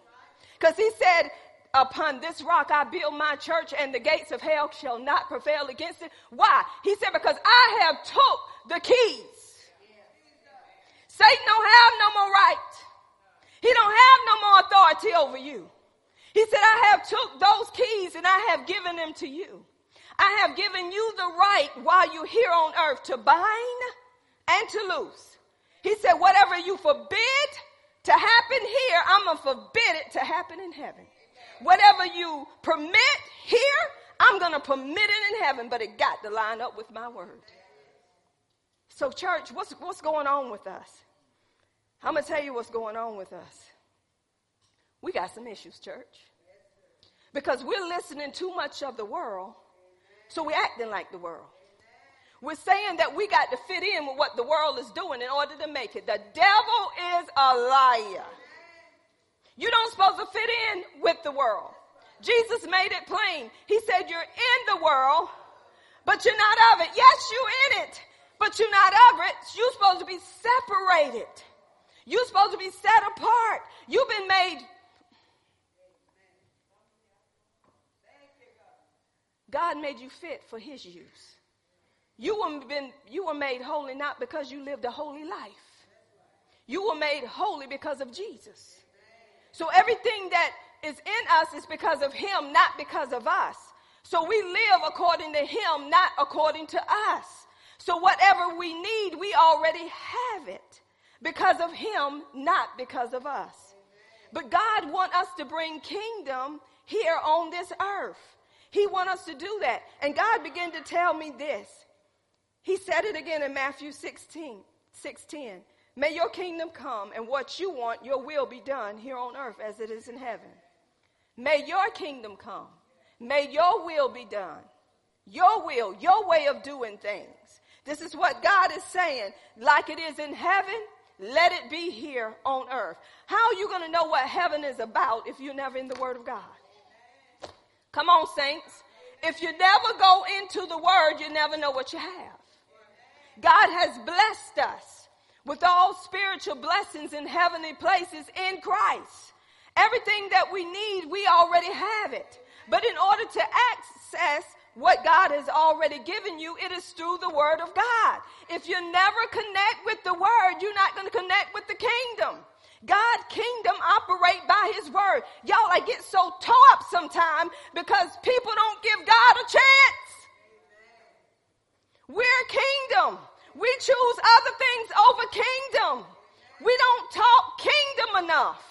Because he said, upon this rock I build my church and the gates of hell shall not prevail against it. Why? He said, because I have took the keys. Satan don't have no more right. He don't have no more authority over you. He said, I have took those keys and I have given them to you. I have given you the right while you're here on earth to bind and to loose. He said, whatever you forbid to happen here, I'm going to forbid it to happen in heaven. Whatever you permit here, I'm going to permit it in heaven, but it got to line up with my word. So, church, what's, what's going on with us? I'm going to tell you what's going on with us. We got some issues, church. Because we're listening too much of the world, so we're acting like the world. We're saying that we got to fit in with what the world is doing in order to make it. The devil is a liar. You don't supposed to fit in with the world. Jesus made it plain. He said, You're in the world, but you're not of it. Yes, you're in it, but you're not of it. You're supposed to be separated. You're supposed to be set apart. You've been made. God made you fit for his use. You were, been, you were made holy not because you lived a holy life. You were made holy because of Jesus. So everything that is in us is because of him, not because of us. So we live according to him, not according to us. So whatever we need, we already have it because of him, not because of us. But God wants us to bring kingdom here on this earth. He wants us to do that. And God began to tell me this. He said it again in Matthew 16, 16. May your kingdom come and what you want, your will be done here on earth as it is in heaven. May your kingdom come. May your will be done. Your will, your way of doing things. This is what God is saying. Like it is in heaven, let it be here on earth. How are you going to know what heaven is about if you're never in the Word of God? Come on, saints. If you never go into the Word, you never know what you have. God has blessed us with all spiritual blessings in heavenly places in Christ. Everything that we need, we already have it. But in order to access what God has already given you, it is through the Word of God. If you never connect with the Word, you're not going to connect with the kingdom. God's kingdom operate by his word. Y'all, I get so tore up sometimes because people don't give God a chance. We're kingdom. We choose other things over kingdom. We don't talk kingdom enough.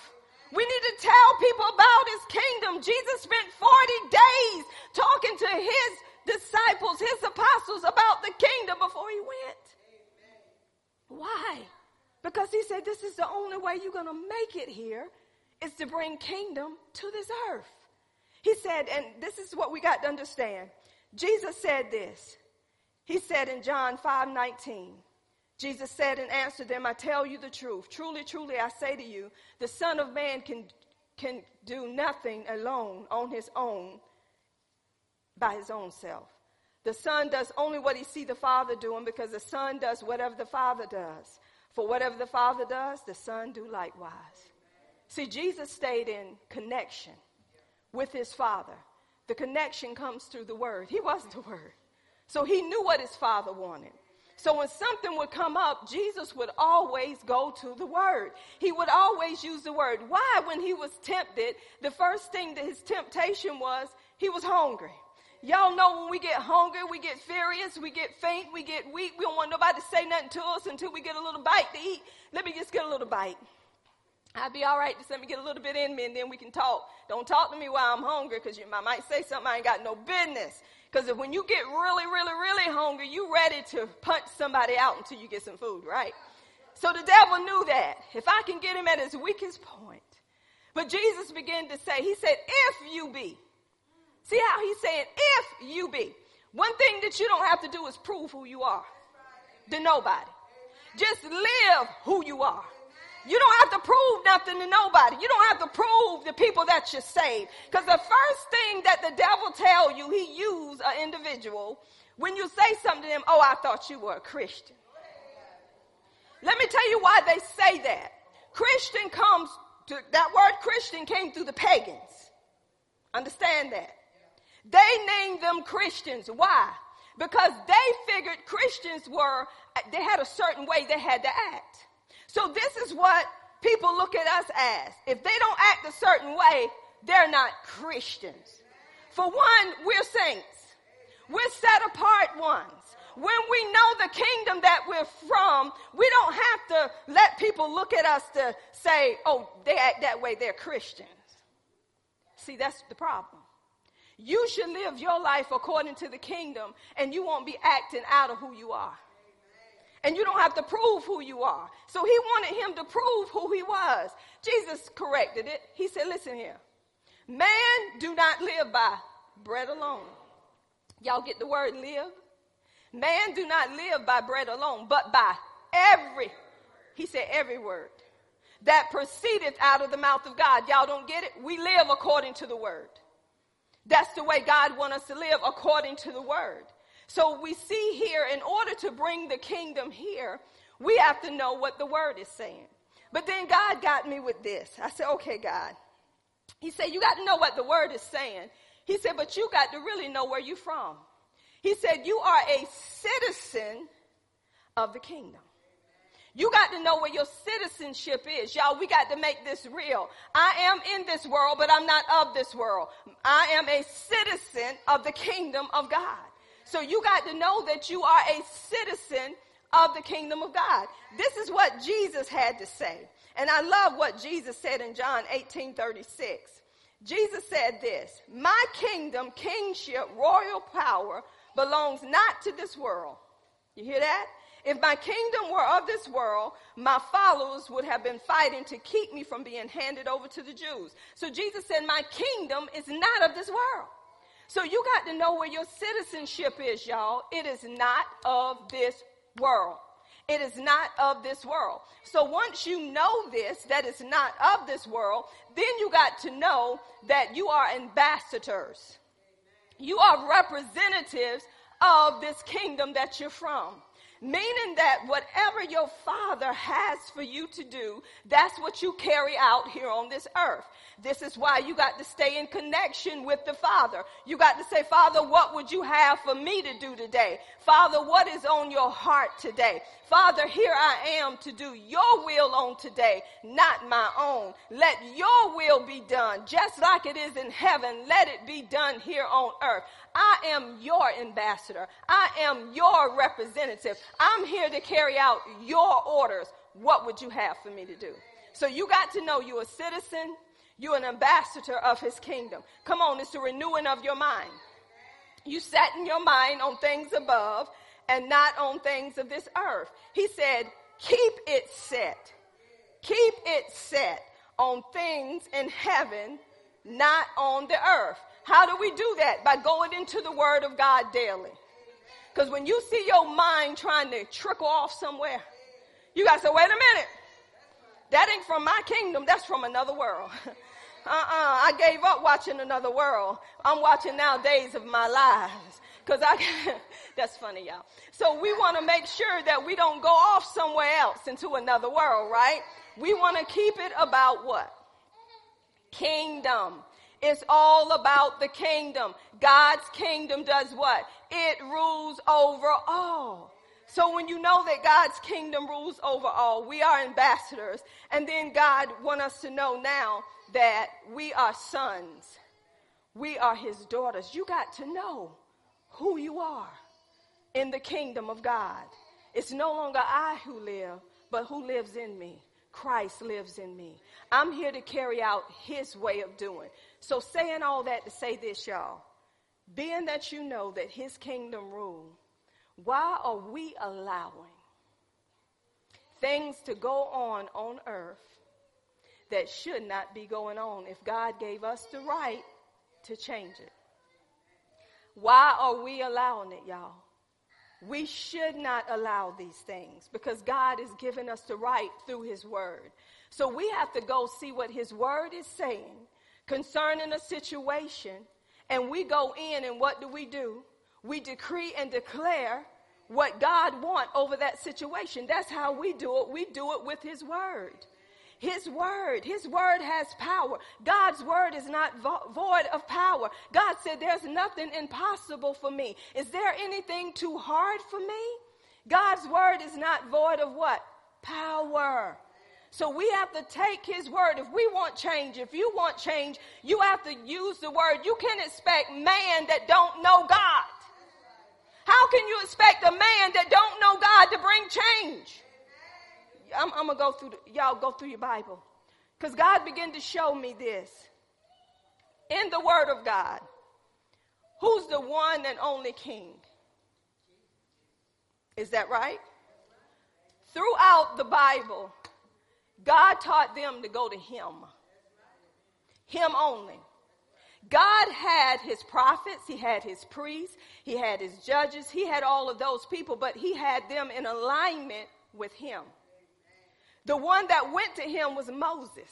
We need to tell people about his kingdom. Jesus spent 40 days talking to his disciples, his apostles about the kingdom before he went. Why? Because he said, This is the only way you're going to make it here is to bring kingdom to this earth. He said, and this is what we got to understand. Jesus said this. He said in John 5 19, Jesus said and answered them, I tell you the truth. Truly, truly, I say to you, the Son of Man can, can do nothing alone on his own by his own self. The Son does only what he see the Father doing because the Son does whatever the Father does. For whatever the Father does, the Son do likewise. See, Jesus stayed in connection with his Father. The connection comes through the Word. He was the Word. So he knew what his Father wanted. So when something would come up, Jesus would always go to the word. He would always use the word. Why, when he was tempted, the first thing that his temptation was, he was hungry. Y'all know when we get hungry, we get furious, we get faint, we get weak. We don't want nobody to say nothing to us until we get a little bite to eat. Let me just get a little bite. I'd be all right. Just let me get a little bit in me and then we can talk. Don't talk to me while I'm hungry because you might say something I ain't got no business. Because when you get really, really, really hungry, you're ready to punch somebody out until you get some food, right? So the devil knew that. If I can get him at his weakest point. But Jesus began to say, he said, if you be. See how he's saying, if you be. One thing that you don't have to do is prove who you are to nobody. Just live who you are. You don't have to prove nothing to nobody. You don't have to prove the people that you're saved. Because the first thing that the devil tell you, he use an individual When you say something to them, oh, I thought you were a Christian. Let me tell you why they say that. Christian comes to, that word Christian came through the pagans. Understand that. They named them Christians. Why? Because they figured Christians were, they had a certain way they had to act. So this is what people look at us as. If they don't act a certain way, they're not Christians. For one, we're saints. We're set apart ones. When we know the kingdom that we're from, we don't have to let people look at us to say, oh, they act that way, they're Christians. See, that's the problem. You should live your life according to the kingdom, and you won't be acting out of who you are. And you don't have to prove who you are. So he wanted him to prove who he was. Jesus corrected it. He said, Listen here. Man do not live by bread alone. Y'all get the word live? Man do not live by bread alone, but by every, he said every word that proceedeth out of the mouth of God. Y'all don't get it? We live according to the word. That's the way God wants us to live according to the word. So we see here, in order to bring the kingdom here, we have to know what the word is saying. But then God got me with this. I said, okay, God. He said, you got to know what the word is saying. He said, but you got to really know where you're from. He said, you are a citizen of the kingdom. You got to know where your citizenship is. Y'all, we got to make this real. I am in this world, but I'm not of this world. I am a citizen of the kingdom of God. So you got to know that you are a citizen of the kingdom of God. This is what Jesus had to say. And I love what Jesus said in John 18 36. Jesus said this My kingdom, kingship, royal power belongs not to this world. You hear that? If my kingdom were of this world, my followers would have been fighting to keep me from being handed over to the Jews. So Jesus said, My kingdom is not of this world. So you got to know where your citizenship is, y'all. It is not of this world. It is not of this world. So once you know this, that it's not of this world, then you got to know that you are ambassadors. You are representatives of this kingdom that you're from. Meaning that whatever your father has for you to do, that's what you carry out here on this earth. This is why you got to stay in connection with the Father. You got to say, Father, what would you have for me to do today? Father, what is on your heart today? Father, here I am to do your will on today, not my own. Let your will be done, just like it is in heaven. Let it be done here on earth. I am your ambassador. I am your representative. I'm here to carry out your orders. What would you have for me to do? So you got to know you're a citizen, you're an ambassador of his kingdom. Come on, it's the renewing of your mind. You set in your mind on things above and not on things of this earth. He said, keep it set. Keep it set on things in heaven, not on the earth. How do we do that? By going into the Word of God daily. Because when you see your mind trying to trickle off somewhere, you got to say, wait a minute. That ain't from my kingdom, that's from another world. [LAUGHS] uh-uh, I gave up watching another world. I'm watching now days of my lives. Cause I, [LAUGHS] that's funny, y'all. So we want to make sure that we don't go off somewhere else into another world, right? We want to keep it about what? Kingdom. It's all about the kingdom. God's kingdom does what? It rules over all. So when you know that God's kingdom rules over all, we are ambassadors. And then God want us to know now that we are sons. We are his daughters. You got to know who you are in the kingdom of God. It's no longer I who live, but who lives in me. Christ lives in me. I'm here to carry out his way of doing. So saying all that to say this, y'all. Being that you know that his kingdom rule, why are we allowing things to go on on earth that should not be going on if God gave us the right to change it. Why are we allowing it, y'all? We should not allow these things because God has given us the right through His Word. So we have to go see what His Word is saying concerning a situation, and we go in, and what do we do? We decree and declare what God want over that situation. That's how we do it. We do it with his word. His word, his word has power. God's word is not vo- void of power. God said, There's nothing impossible for me. Is there anything too hard for me? God's word is not void of what? Power. So we have to take his word. If we want change, if you want change, you have to use the word. You can't expect man that don't know God. How can you expect a man that don't know God to bring change? I'm, I'm gonna go through, the, y'all go through your Bible. Because God began to show me this in the Word of God. Who's the one and only King? Is that right? Throughout the Bible, God taught them to go to Him. Him only. God had his prophets, he had his priests, he had his judges, he had all of those people, but he had them in alignment with him. The one that went to him was Moses.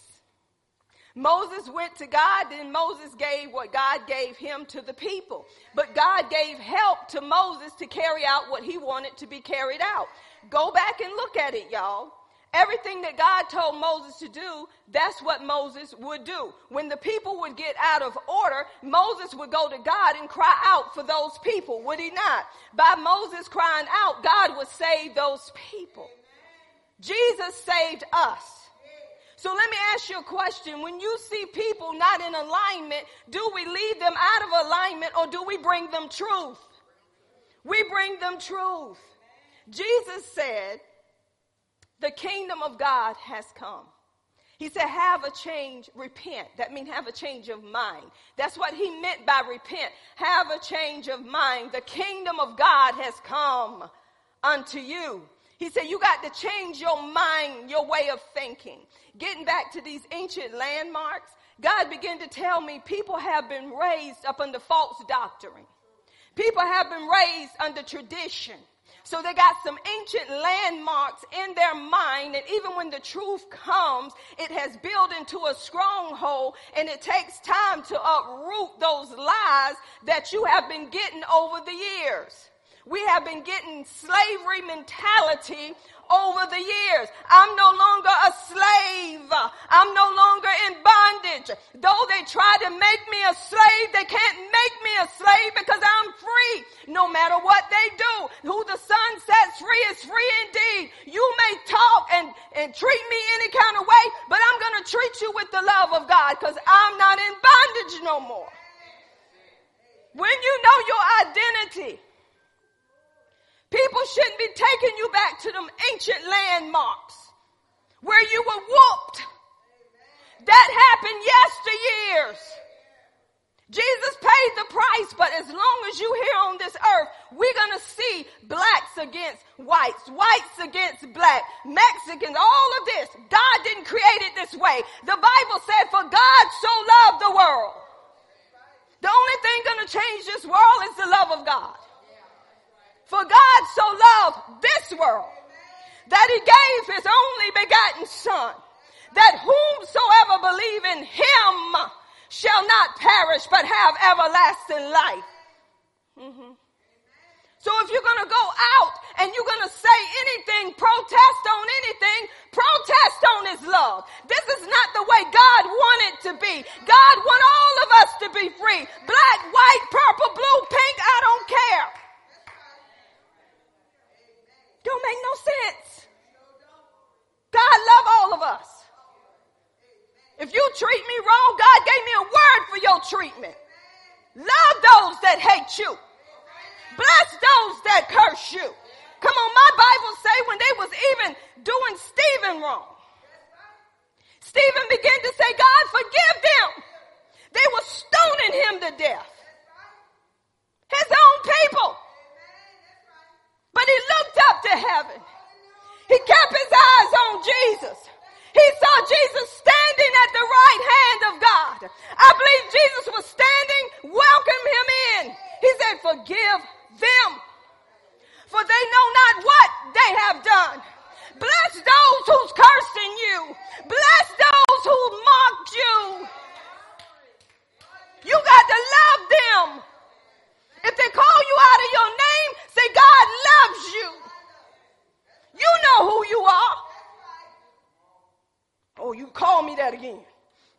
Moses went to God, then Moses gave what God gave him to the people. But God gave help to Moses to carry out what he wanted to be carried out. Go back and look at it, y'all. Everything that God told Moses to do, that's what Moses would do. When the people would get out of order, Moses would go to God and cry out for those people, would he not? By Moses crying out, God would save those people. Jesus saved us. So let me ask you a question. When you see people not in alignment, do we lead them out of alignment or do we bring them truth? We bring them truth. Jesus said, the kingdom of God has come. He said, have a change, repent. That means have a change of mind. That's what he meant by repent. Have a change of mind. The kingdom of God has come unto you. He said, You got to change your mind, your way of thinking. Getting back to these ancient landmarks, God began to tell me people have been raised up under false doctrine. People have been raised under tradition. So they got some ancient landmarks in their mind, and even when the truth comes, it has built into a stronghold, and it takes time to uproot those lies that you have been getting over the years. We have been getting slavery mentality over the years. I'm no longer a slave. I'm no longer in bondage. Though they try to make me a slave, they can't make me a slave because I'm free no matter what they do. Who the Son sets free is free indeed. You may talk and, and treat me any kind of way, but I'm going to treat you with the love of God because I'm not in bondage no more. When you know your identity, People shouldn't be taking you back to them ancient landmarks where you were whooped. That happened yesteryears. Jesus paid the price, but as long as you here on this earth, we're gonna see blacks against whites, whites against black, Mexicans, all of this. God didn't create it this way. The Bible said, for God so loved the world. The only thing gonna change this world is the love of God. For God so loved this world that he gave his only begotten son that whomsoever believe in him shall not perish but have everlasting life. Mm-hmm. So if you're going to go out and you're going to say anything, protest on anything, protest on his love. This is not the way God wanted to be. God want all of us to be free. Black, white, purple, blue, pink, I don't care. Don't make no sense. God love all of us. If you treat me wrong, God gave me a word for your treatment. Love those that hate you. Bless those that curse you. Come on, my Bible say when they was even doing Stephen wrong. Stephen began to say, God, forgive them. They were stoning him to death. His own people. But he looked up to heaven. He kept his eyes on Jesus. He saw Jesus standing at the right hand of God. I believe Jesus was standing, welcome him in. He said, forgive them, for they know not what they have done. Bless those who's cursing you. Bless those who mocked you. You got to love them. If they call you out of Say, God loves you. You know who you are. Oh, you call me that again.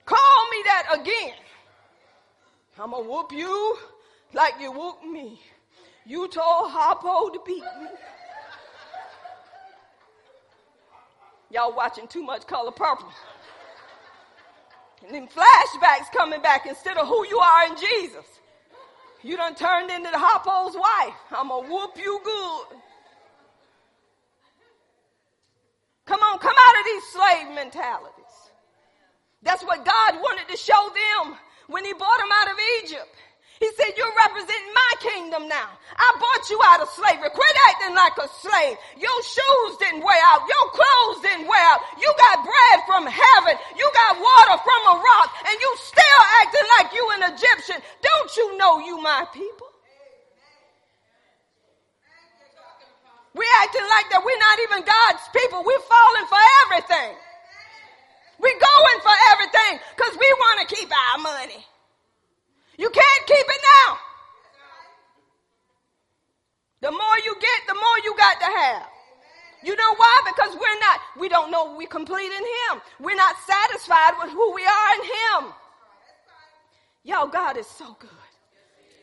Call me that again. I'm going to whoop you like you whooped me. You told Harpo to beat me. Y'all watching too much color purple. And then flashbacks coming back instead of who you are in Jesus. You done turned into the Harpo's wife. I'm gonna whoop you good. Come on, come out of these slave mentalities. That's what God wanted to show them when he brought them out of Egypt. He said, you're representing my kingdom now. I bought you out of slavery. Quit acting like a slave. Your shoes didn't wear out. Your clothes didn't wear out. You got bread from heaven. You got water from a rock and you still acting like you an Egyptian. Don't you know you my people? We acting like that we're not even God's people. We're falling for everything. We're going for everything because we want to keep our money. You can't keep it now. The more you get, the more you got to have. You know why? Because we're not, we don't know we're complete in Him. We're not satisfied with who we are in Him. Y'all, God is so good.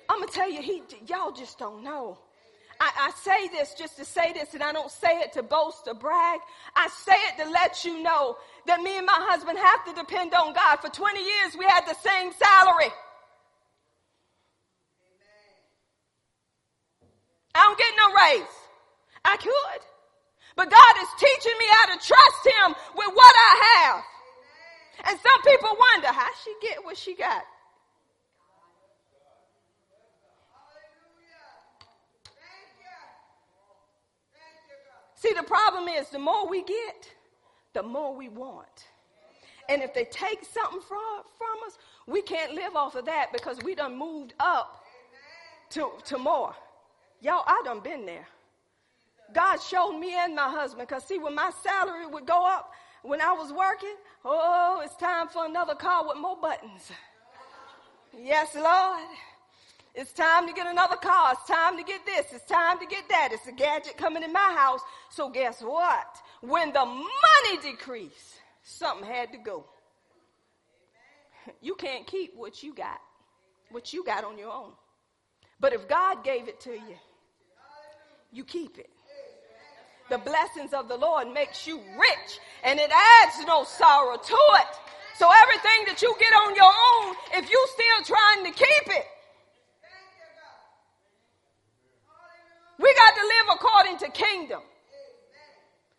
I'm gonna tell you, He, y'all just don't know. I, I, say this just to say this, and I don't say it to boast or brag. I say it to let you know that me and my husband have to depend on God. For 20 years, we had the same salary. I don't get no raise. I could. But God is teaching me how to trust Him with what I have. And some people wonder how she get what she got. See, the problem is the more we get, the more we want. And if they take something from, from us, we can't live off of that because we done moved up to, to more. Y'all, I done been there. God showed me and my husband, because see, when my salary would go up when I was working, oh, it's time for another car with more buttons. Yes, Lord. It's time to get another car. It's time to get this. It's time to get that. It's a gadget coming in my house. So guess what? When the money decreased, something had to go. You can't keep what you got, what you got on your own. But if God gave it to you, you keep it. The blessings of the Lord makes you rich and it adds no sorrow to it. So everything that you get on your own, if you still trying to keep it, we got to live according to kingdom.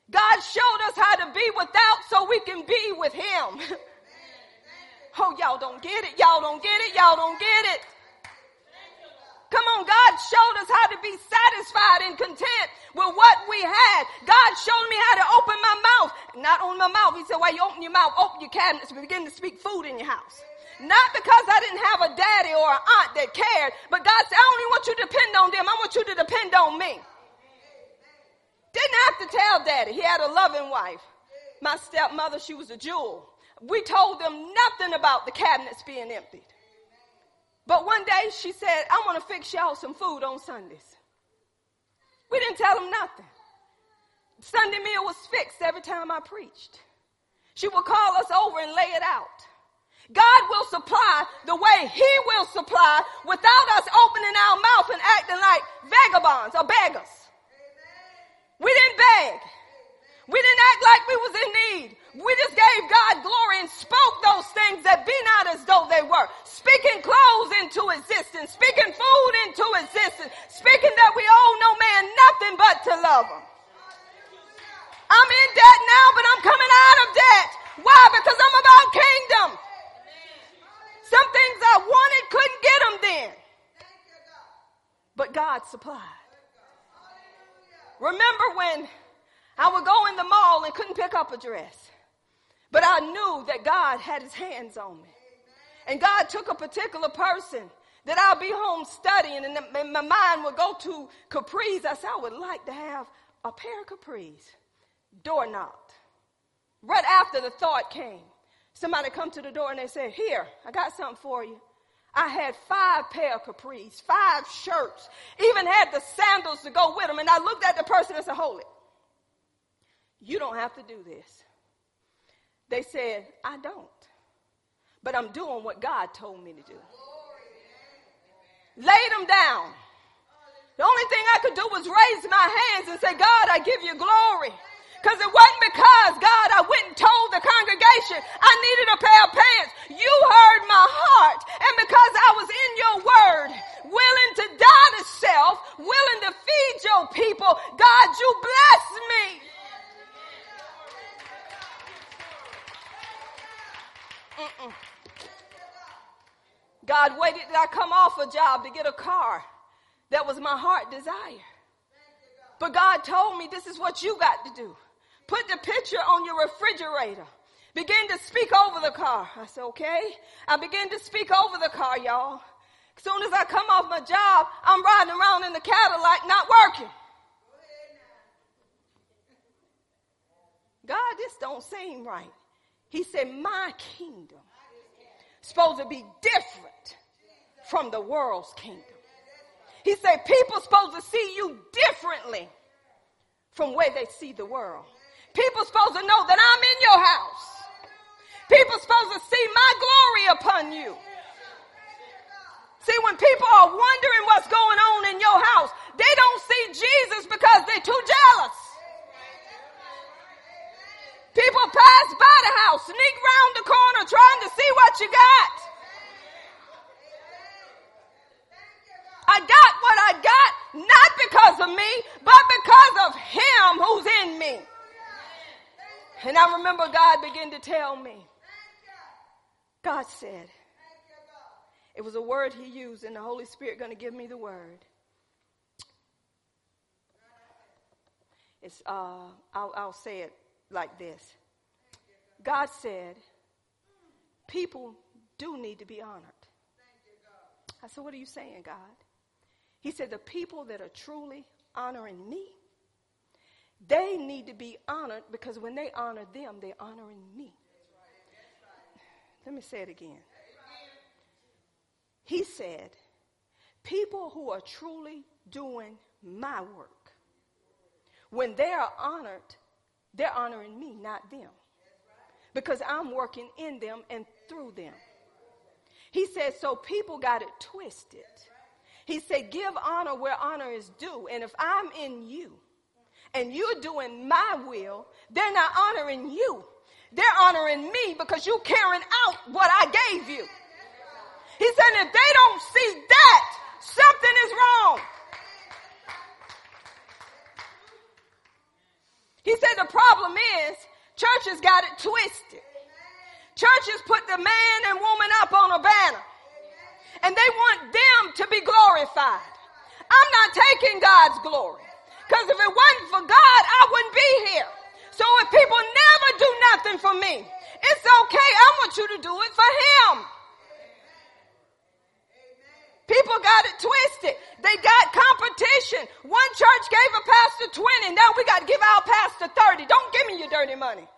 God showed us how to be without so we can be with him. [LAUGHS] oh, y'all don't get it. Y'all don't get it. Y'all don't get it. Come on, God showed us how to be satisfied and content with what we had. God showed me how to open my mouth. Not on my mouth. He said, Why you open your mouth, open your cabinets begin to speak food in your house. Not because I didn't have a daddy or an aunt that cared, but God said, I only want you to depend on them. I want you to depend on me. Didn't have to tell daddy. He had a loving wife. My stepmother, she was a jewel. We told them nothing about the cabinets being emptied. But one day she said, I want to fix y'all some food on Sundays. We didn't tell them nothing. Sunday meal was fixed every time I preached. She would call us over and lay it out. God will supply the way He will supply without us opening our mouth and acting like vagabonds or beggars. We didn't beg. We didn't act like we was in need. We just gave God glory and spoke those things that be not as though they were. Speaking clothes into existence, speaking food into existence, speaking that we owe no man nothing but to love him. I'm in debt now, but I'm coming out of debt. Why? Because I'm about kingdom. Some things I wanted, couldn't get them then. But God supplied. Remember when I would go in the mall and couldn't pick up a dress. But I knew that God had his hands on me. And God took a particular person that I'll be home studying and my mind would go to capris. I said, I would like to have a pair of capris. Door knocked. Right after the thought came, somebody come to the door and they said, here, I got something for you. I had five pair of capris, five shirts, even had the sandals to go with them. And I looked at the person and said, hold it. You don't have to do this. They said, I don't. But I'm doing what God told me to do. Laid them down. The only thing I could do was raise my hands and say, God, I give you glory. Because it wasn't because, God, I went and told the congregation I needed a pair of pants. You heard my heart. And because I was in your word, willing to die to self, willing to feed your people, God, you blessed me. Mm-mm. God waited till I come off a job to get a car. That was my heart desire. But God told me this is what you got to do. Put the picture on your refrigerator. Begin to speak over the car. I said, okay. I begin to speak over the car, y'all. As soon as I come off my job, I'm riding around in the Cadillac not working. God, this don't seem right. He said, my kingdom is supposed to be different from the world's kingdom. He said, people supposed to see you differently from where they see the world. People supposed to know that I'm in your house. People supposed to see my glory upon you. See, when people are wondering what's going on in your house, they don't see Jesus because they're too jealous. People pass by the house, sneak round the corner trying to see what you got. I got what I got not because of me, but because of him who's in me. And I remember God began to tell me. God said, it was a word he used, and the Holy Spirit going to give me the word. It's, uh, I'll, I'll say it like this God said, people do need to be honored. I said, What are you saying, God? He said, The people that are truly honoring me they need to be honored because when they honor them, they're honoring me. Let me say it again. He said, People who are truly doing my work, when they are honored, they're honoring me, not them. Because I'm working in them and through them. He said, So people got it twisted. He said, Give honor where honor is due. And if I'm in you, and you're doing my will, they're not honoring you. They're honoring me because you're carrying out what I gave you. He said, if they don't see that, something is wrong. He said the problem is churches got it twisted. Churches put the man and woman up on a banner and they want them to be glorified. I'm not taking God's glory. Because if it wasn't for God, I wouldn't be here. So if people never do nothing for me, it's okay. I want you to do it for Him. People got it twisted. They got competition. One church gave a pastor 20. Now we got to give our pastor 30. Don't give me your dirty money.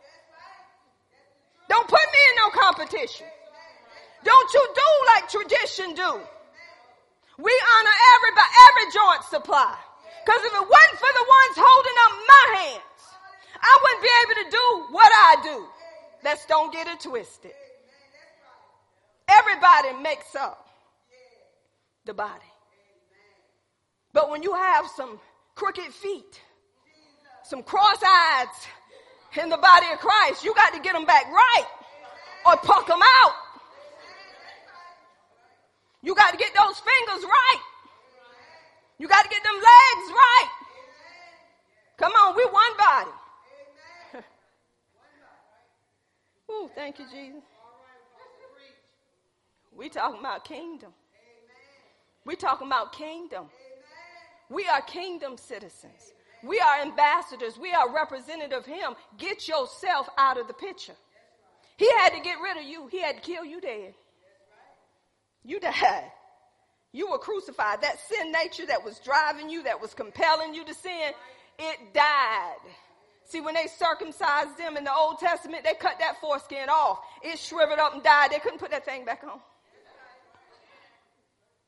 Don't put me in no competition. Don't you do like tradition do. We honor everybody, every joint supply. Because if it wasn't for the ones holding up my hands, I wouldn't be able to do what I do. Let's don't get it twisted. Everybody makes up the body. But when you have some crooked feet, some cross eyes in the body of Christ, you got to get them back right or puck them out. You got to get those fingers right. You got to get them legs right. Come on, we're one body. [LAUGHS] Ooh, thank you, Jesus. We talking about kingdom. We talking about kingdom. We are kingdom citizens. We are ambassadors. We are representative of him. Get yourself out of the picture. He had to get rid of you. He had to kill you dead. You died. You were crucified. That sin nature that was driving you, that was compelling you to sin, it died. See, when they circumcised them in the Old Testament, they cut that foreskin off. It shriveled up and died. They couldn't put that thing back on.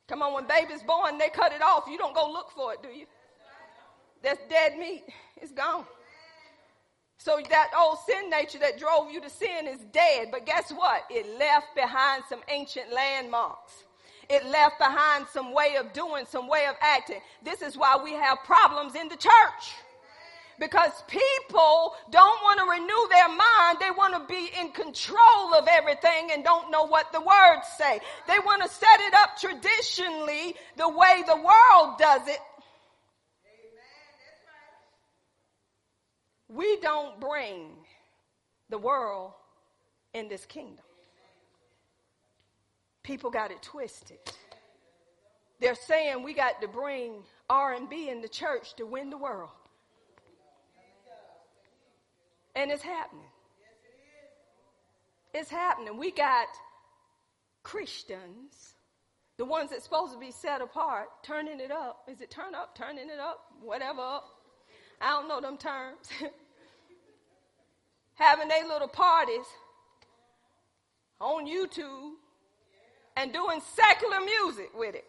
Come on, when baby's born, they cut it off. You don't go look for it, do you? That's dead meat. It's gone. So that old sin nature that drove you to sin is dead. But guess what? It left behind some ancient landmarks. It left behind some way of doing, some way of acting. This is why we have problems in the church. Because people don't want to renew their mind. They want to be in control of everything and don't know what the words say. They want to set it up traditionally the way the world does it. We don't bring the world in this kingdom. People got it twisted. They're saying we got to bring R&B in the church to win the world. And it's happening. It's happening. We got Christians, the ones that's supposed to be set apart, turning it up. Is it turn up, turning it up, whatever? I don't know them terms. [LAUGHS] Having their little parties on YouTube and doing secular music with it.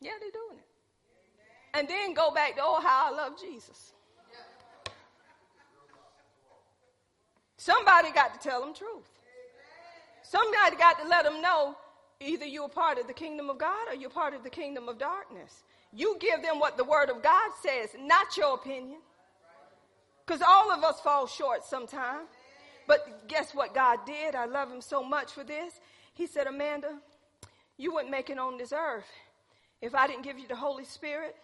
Yeah, they're doing it. And then go back to, oh, how I love Jesus. Somebody got to tell them truth. Somebody got to let them know either you're part of the kingdom of God or you're part of the kingdom of darkness. You give them what the word of God says, not your opinion. Because all of us fall short sometimes. But guess what God did? I love him so much for this. He said, Amanda, you wouldn't make it on this earth if I didn't give you the Holy Spirit,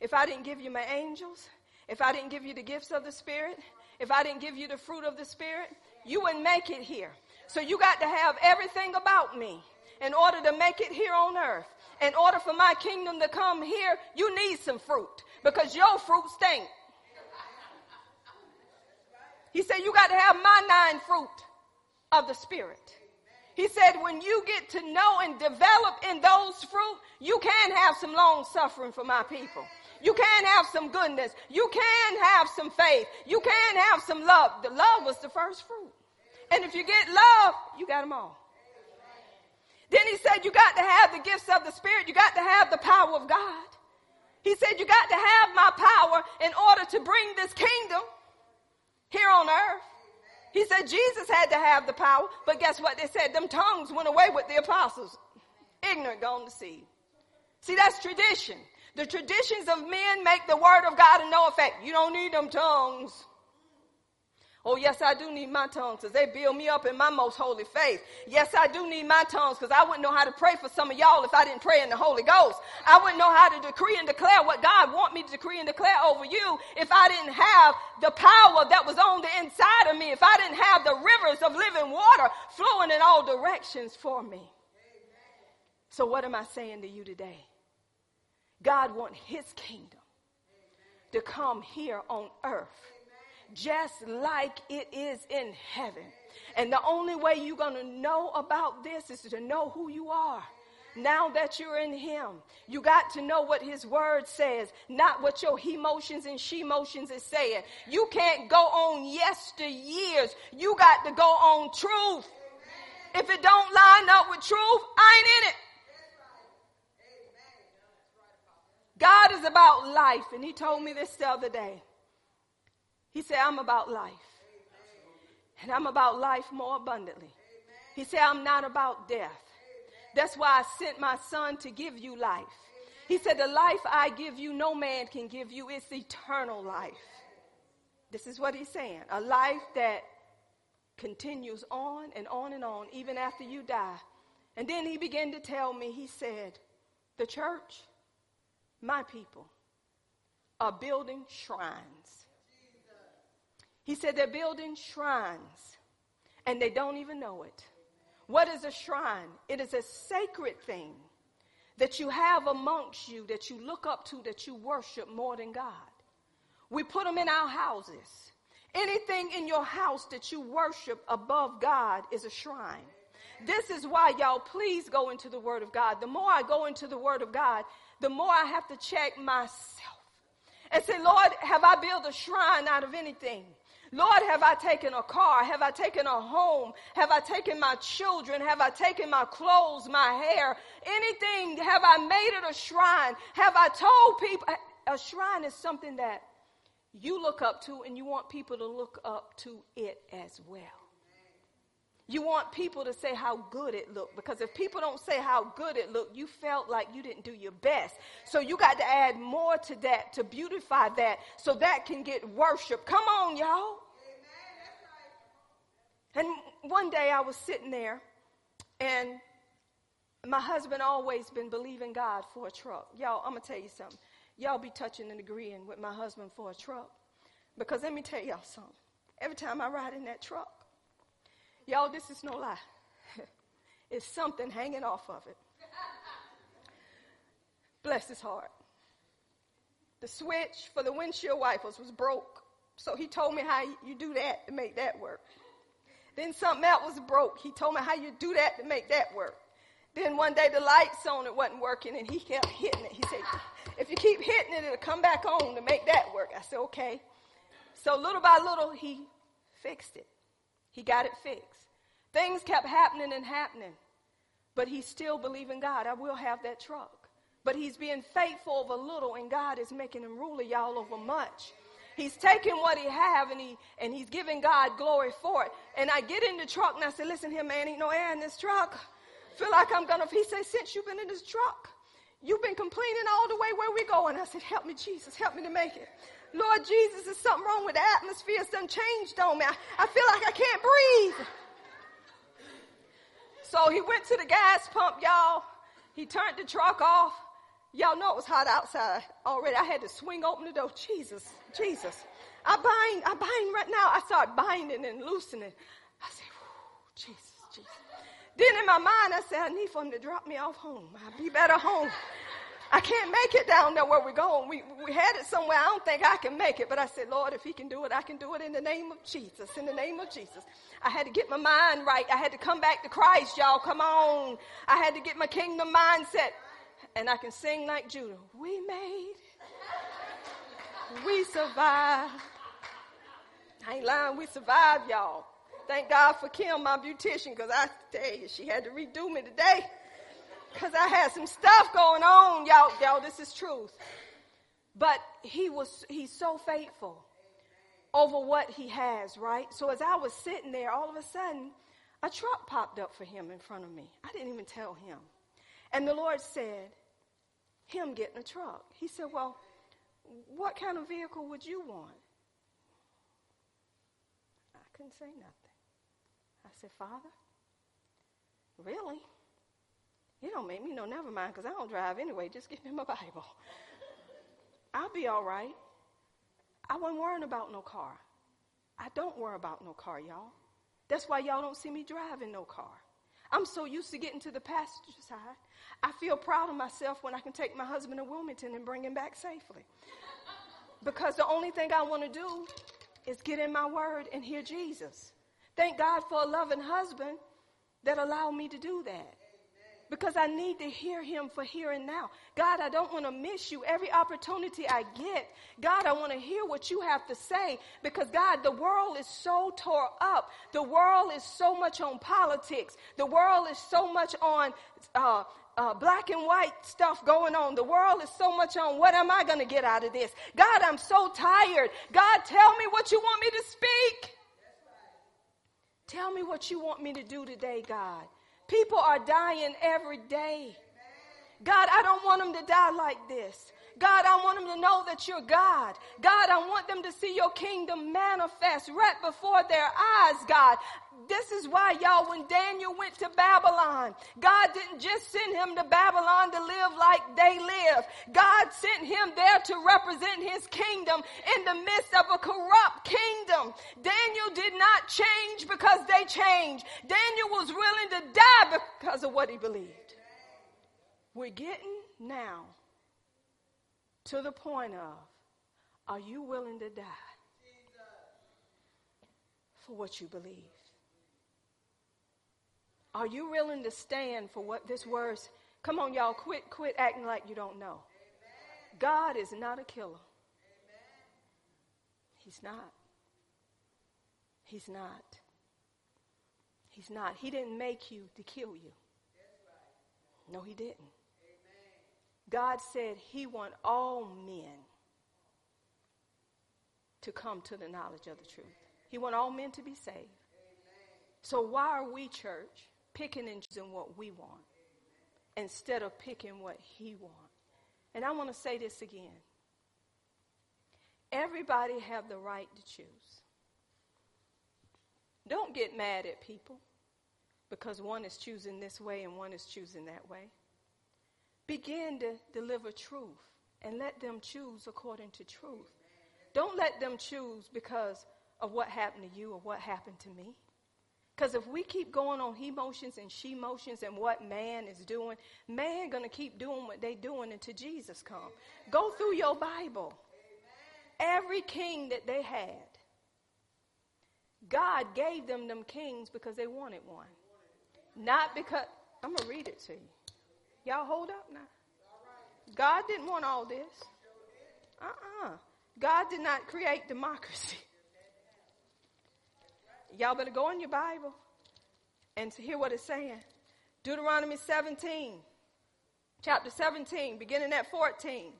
if I didn't give you my angels, if I didn't give you the gifts of the Spirit, if I didn't give you the fruit of the Spirit, you wouldn't make it here. So you got to have everything about me in order to make it here on earth. In order for my kingdom to come here, you need some fruit because your fruit stink. He said, You got to have my nine fruit of the Spirit. He said, When you get to know and develop in those fruit, you can have some long suffering for my people. You can have some goodness. You can have some faith. You can have some love. The love was the first fruit. And if you get love, you got them all. Then he said, You got to have the gifts of the Spirit. You got to have the power of God. He said, You got to have my power in order to bring this kingdom here on earth. He said Jesus had to have the power, but guess what? They said them tongues went away with the apostles. Ignorant, gone to seed. See, that's tradition. The traditions of men make the word of God of no effect. You don't need them tongues. Oh, yes, I do need my tongues because they build me up in my most holy faith. Yes, I do need my tongues because I wouldn't know how to pray for some of y'all if I didn't pray in the Holy Ghost. I wouldn't know how to decree and declare what God want me to decree and declare over you if I didn't have the power that was on the inside of me, if I didn't have the rivers of living water flowing in all directions for me. So what am I saying to you today? God wants his kingdom to come here on earth just like it is in heaven. And the only way you're going to know about this is to know who you are. Now that you're in Him, you got to know what His Word says, not what your he motions and she motions is saying. You can't go on yesteryears. You got to go on truth. If it don't line up with truth, I ain't in it. God is about life, and He told me this the other day. He said, I'm about life. And I'm about life more abundantly. He said, I'm not about death. That's why I sent my son to give you life. He said, The life I give you, no man can give you. It's eternal life. This is what he's saying a life that continues on and on and on, even after you die. And then he began to tell me, he said, The church, my people, are building shrines. He said they're building shrines and they don't even know it. What is a shrine? It is a sacred thing that you have amongst you that you look up to, that you worship more than God. We put them in our houses. Anything in your house that you worship above God is a shrine. This is why y'all please go into the Word of God. The more I go into the Word of God, the more I have to check myself and say, Lord, have I built a shrine out of anything? Lord, have I taken a car? Have I taken a home? Have I taken my children? Have I taken my clothes, my hair? Anything? Have I made it a shrine? Have I told people? A shrine is something that you look up to, and you want people to look up to it as well. You want people to say how good it looked because if people don't say how good it looked, you felt like you didn't do your best. So you got to add more to that to beautify that so that can get worship. Come on, y'all. And one day I was sitting there and my husband always been believing God for a truck. Y'all, I'm going to tell you something. Y'all be touching and agreeing with my husband for a truck. Because let me tell y'all something. Every time I ride in that truck, Y'all, this is no lie. [LAUGHS] it's something hanging off of it. Bless his heart. The switch for the windshield wipers was broke. So he told me how you do that to make that work. Then something else was broke. He told me how you do that to make that work. Then one day the lights on it wasn't working and he kept hitting it. He said, if you keep hitting it, it'll come back on to make that work. I said, okay. So little by little, he fixed it. He got it fixed. Things kept happening and happening. But he's still believing God. I will have that truck. But he's being faithful over little, and God is making him ruler, y'all, over much. He's taking what he have and he and he's giving God glory for it. And I get in the truck and I said, listen here, man, ain't no air in this truck. Feel like I'm gonna he said, since you've been in this truck, you've been complaining all the way where we going. I said, help me, Jesus, help me to make it. Lord Jesus, there's something wrong with the atmosphere. Done changed on me. I, I feel like I can't breathe. So he went to the gas pump, y'all. He turned the truck off. Y'all know it was hot outside already. I had to swing open the door. Jesus, Jesus. I bind, I bind right now. I start binding and loosening. I said, Jesus, Jesus. Then in my mind, I said, I need for him to drop me off home. I'll be better home. I can't make it down there where we're going. We, we had it somewhere. I don't think I can make it. But I said, Lord, if he can do it, I can do it in the name of Jesus. In the name of Jesus. I had to get my mind right. I had to come back to Christ, y'all. Come on. I had to get my kingdom mindset. And I can sing like Judah. We made We survived. I ain't lying. We survived, y'all. Thank God for Kim, my beautician, because I tell you, she had to redo me today because I had some stuff going on, y'all. Y'all, this is truth. But he was, he's so faithful over what he has, right? So as I was sitting there, all of a sudden, a truck popped up for him in front of me. I didn't even tell him. And the Lord said, him getting a truck. He said, well, what kind of vehicle would you want? I couldn't say nothing. I said, Father, really? You don't make me no, never mind, because I don't drive anyway. Just give me my Bible. I'll be all right. I wasn't worrying about no car. I don't worry about no car, y'all. That's why y'all don't see me driving no car. I'm so used to getting to the passenger side. I feel proud of myself when I can take my husband to Wilmington and bring him back safely. Because the only thing I want to do is get in my word and hear Jesus. Thank God for a loving husband that allowed me to do that because I need to hear him for here and now. God, I don't want to miss you every opportunity I get. God, I want to hear what you have to say because God, the world is so tore up. The world is so much on politics. The world is so much on uh, uh, black and white stuff going on. The world is so much on what am I going to get out of this? God, I'm so tired. God, tell me what you want me to speak. Tell me what you want me to do today, God. People are dying every day. God, I don't want them to die like this. God, I want them to know that you're God. God, I want them to see your kingdom manifest right before their eyes, God. This is why, y'all, when Daniel went to Babylon, God didn't just send him to Babylon to live like they live. God sent him there to represent his kingdom in the midst of a corrupt kingdom. Daniel did not change because they changed. Daniel was willing to die because of what he believed. We're getting now to the point of are you willing to die for what you believe? Are you willing to stand for what this word? Come on, y'all, quit, quit acting like you don't know. God is not a killer. He's not. He's not. He's not. He didn't make you to kill you. No, he didn't. God said he want all men to come to the knowledge of the truth. He wants all men to be saved. So why are we, church, picking and choosing what we want instead of picking what he wants? And I want to say this again. Everybody have the right to choose. Don't get mad at people because one is choosing this way and one is choosing that way. Begin to deliver truth and let them choose according to truth. Don't let them choose because of what happened to you or what happened to me. Because if we keep going on he motions and she motions and what man is doing, man gonna keep doing what they doing until Jesus come. Go through your Bible. Every king that they had, God gave them them kings because they wanted one. Not because I'm gonna read it to you. Y'all hold up now. God didn't want all this. Uh-uh. God did not create democracy. [LAUGHS] Y'all better go in your Bible and to hear what it's saying. Deuteronomy 17, chapter 17, beginning at 14.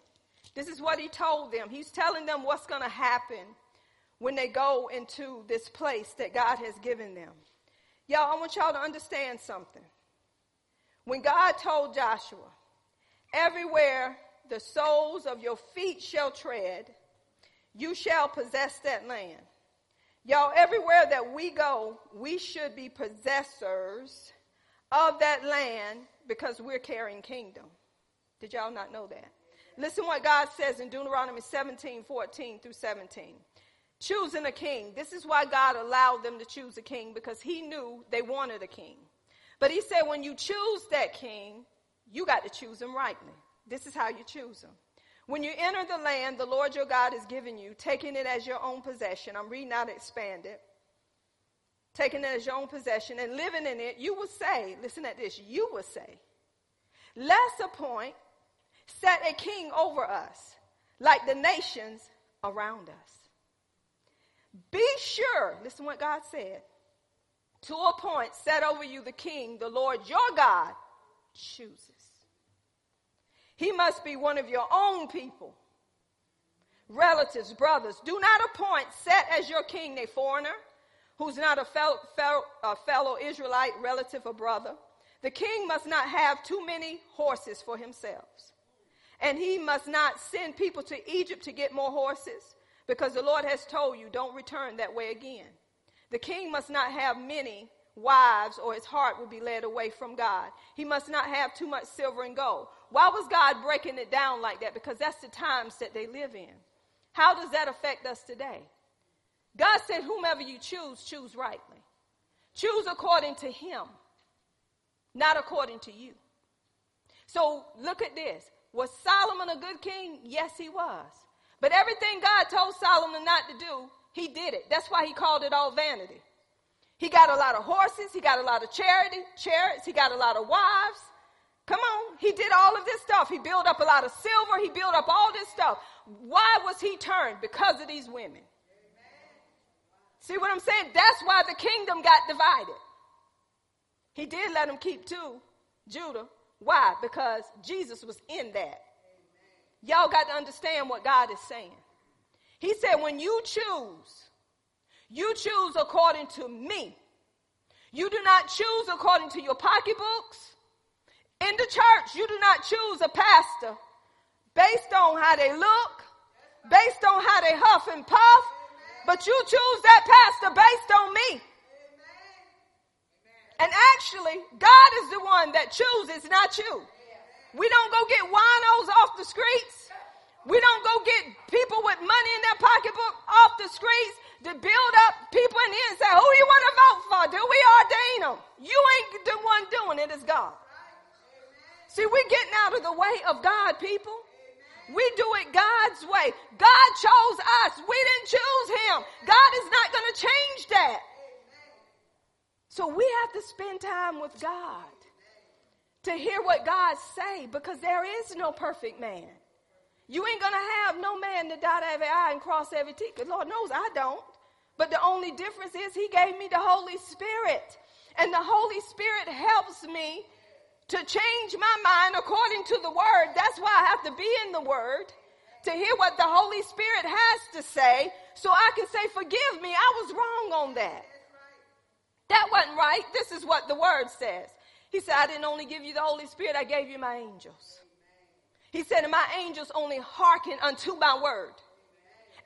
This is what he told them. He's telling them what's going to happen when they go into this place that God has given them. Y'all, I want y'all to understand something. When God told Joshua, everywhere the soles of your feet shall tread, you shall possess that land. Y'all, everywhere that we go, we should be possessors of that land because we're carrying kingdom. Did y'all not know that? Listen what God says in Deuteronomy 17, 14 through 17. Choosing a king. This is why God allowed them to choose a king because he knew they wanted a king. But he said, when you choose that king, you got to choose him rightly. This is how you choose him. When you enter the land the Lord your God has given you, taking it as your own possession, I'm reading out expanded, taking it as your own possession and living in it, you will say, listen at this, you will say, let's appoint, set a king over us, like the nations around us. Be sure, listen what God said, to appoint, set over you the king, the Lord your God chooses. He must be one of your own people, relatives, brothers. Do not appoint, set as your king a foreigner who's not a fellow, fellow, a fellow Israelite, relative, or brother. The king must not have too many horses for himself. And he must not send people to Egypt to get more horses because the Lord has told you, don't return that way again. The king must not have many wives or his heart will be led away from God. He must not have too much silver and gold. Why was God breaking it down like that? Because that's the times that they live in. How does that affect us today? God said, whomever you choose, choose rightly. Choose according to him, not according to you. So look at this. Was Solomon a good king? Yes, he was. But everything God told Solomon not to do, he did it. That's why he called it all vanity. He got a lot of horses, he got a lot of charity, chariots, he got a lot of wives. Come on, he did all of this stuff. He built up a lot of silver, he built up all this stuff. Why was he turned? Because of these women. See what I'm saying? That's why the kingdom got divided. He did let him keep two, Judah. Why? Because Jesus was in that. Y'all got to understand what God is saying. He said, when you choose, you choose according to me. You do not choose according to your pocketbooks. In the church, you do not choose a pastor based on how they look, based on how they huff and puff, but you choose that pastor based on me. And actually, God is the one that chooses, not you. We don't go get winos off the streets. We don't go get people with money in their pocketbook off the streets to build up people in here and say, who you want to vote for? Do we ordain them? You ain't the one doing it, it's God. See, we're getting out of the way of God, people. We do it God's way. God chose us. We didn't choose him. God is not going to change that. So we have to spend time with God to hear what God say because there is no perfect man. You ain't to have no man to dot every I and cross every T because Lord knows I don't. But the only difference is he gave me the Holy Spirit. And the Holy Spirit helps me to change my mind according to the word. That's why I have to be in the word to hear what the Holy Spirit has to say so I can say, Forgive me, I was wrong on that. That wasn't right. This is what the word says. He said, I didn't only give you the Holy Spirit, I gave you my angels. He said, and my angels only hearken unto my word.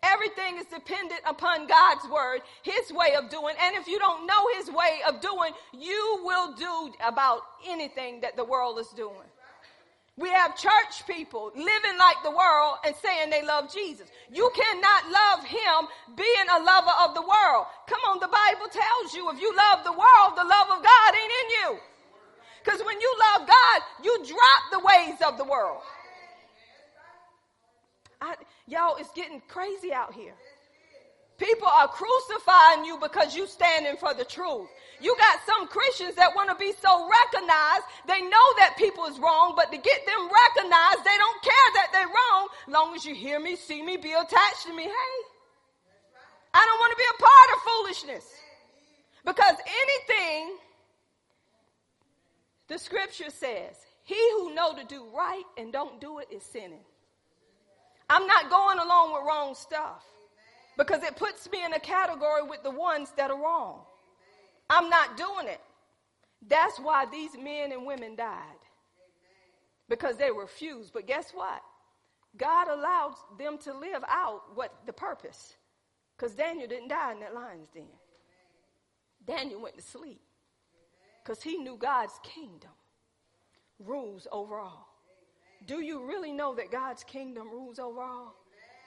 Everything is dependent upon God's word, his way of doing. And if you don't know his way of doing, you will do about anything that the world is doing. We have church people living like the world and saying they love Jesus. You cannot love him being a lover of the world. Come on, the Bible tells you if you love the world, the love of God ain't in you. Because when you love God, you drop the ways of the world. I, y'all, it's getting crazy out here. People are crucifying you because you standing for the truth. You got some Christians that want to be so recognized. They know that people is wrong, but to get them recognized, they don't care that they're wrong. Long as you hear me, see me, be attached to me. Hey, I don't want to be a part of foolishness because anything the scripture says, he who know to do right and don't do it is sinning. I'm not going along with wrong stuff because it puts me in a category with the ones that are wrong. I'm not doing it. That's why these men and women died because they refused. But guess what? God allowed them to live out what the purpose. Because Daniel didn't die in that lion's den. Daniel went to sleep because he knew God's kingdom rules over all. Do you really know that God's kingdom rules over all?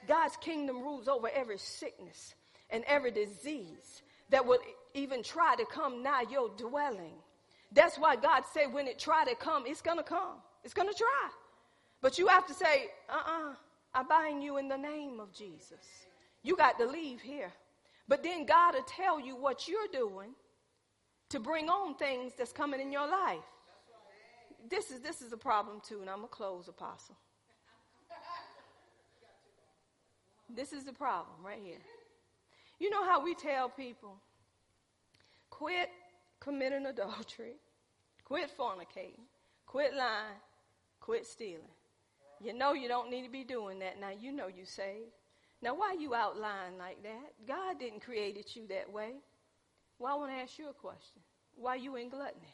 God's kingdom rules over every sickness and every disease that would even try to come nigh your dwelling. That's why God said when it try to come, it's going to come. It's going to try. But you have to say, uh-uh, I bind you in the name of Jesus. You got to leave here. But then God will tell you what you're doing to bring on things that's coming in your life. This is this is a problem too, and I'm gonna close, Apostle. This is the problem right here. You know how we tell people, quit committing adultery, quit fornicating, quit lying, quit stealing. You know you don't need to be doing that. Now you know you saved. Now why you out lying like that? God didn't create you that way. Well, I want to ask you a question. Why you in gluttony?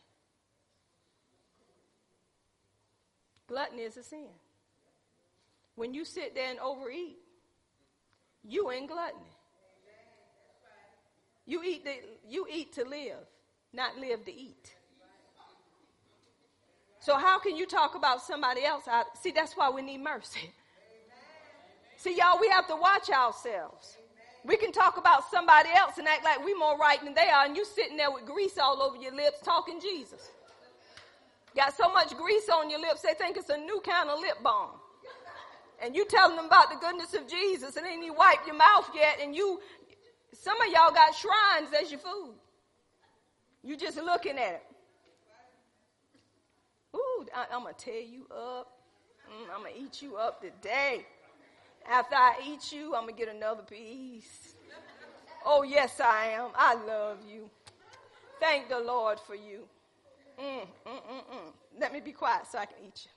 Gluttony is a sin. When you sit there and overeat, you in gluttony. You eat, the, you eat to live, not live to eat. So how can you talk about somebody else? Out? See, that's why we need mercy. See, y'all, we have to watch ourselves. We can talk about somebody else and act like we're more right than they are, and you sitting there with grease all over your lips talking Jesus. Got so much grease on your lips, they think it's a new kind of lip balm. And you telling them about the goodness of Jesus, and then you wipe your mouth yet, and you, some of y'all got shrines as your food. You just looking at it. Ooh, I, am gonna tear you up. Mm, I'm gonna eat you up today. After I eat you, I'm going to get another piece. Oh, yes, I am. I love you. Thank the Lord for you. Mm, mm, mm, mm. Let me be quiet so I can eat you.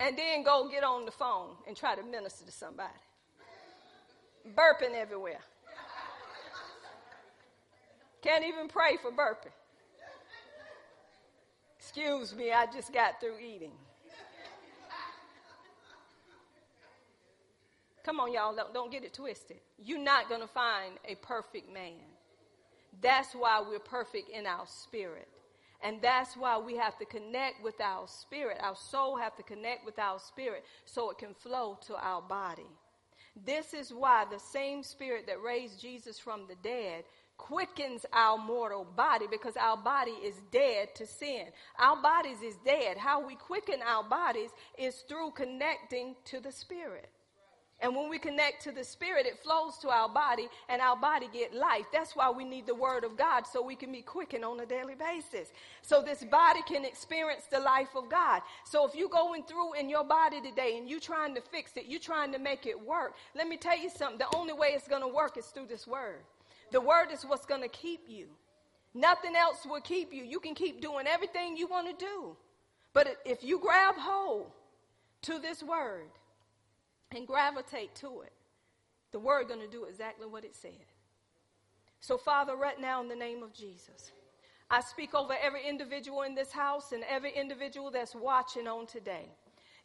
And then go get on the phone and try to minister to somebody. Burping everywhere. Can't even pray for burping. Excuse me, I just got through eating. Come on, y'all, don't, don't get it twisted. You're not going to find a perfect man. That's why we're perfect in our spirit. And that's why we have to connect with our spirit. Our soul have to connect with our spirit so it can flow to our body. This is why the same spirit that raised Jesus from the dead quickens our mortal body because our body is dead to sin. Our bodies is dead. How we quicken our bodies is through connecting to the spirit. And when we connect to the spirit, it flows to our body and our body get life. That's why we need the word of God so we can be quickened on a daily basis. So this body can experience the life of God. So if you're going through in your body today and you're trying to fix it, you're trying to make it work, let me tell you something. The only way it's going to work is through this word. The word is what's going to keep you. Nothing else will keep you. You can keep doing everything you want to do. But if you grab hold to this word and gravitate to it, the word going to do exactly what it said. So, Father, right now in the name of Jesus, I speak over every individual in this house and every individual that's watching on today.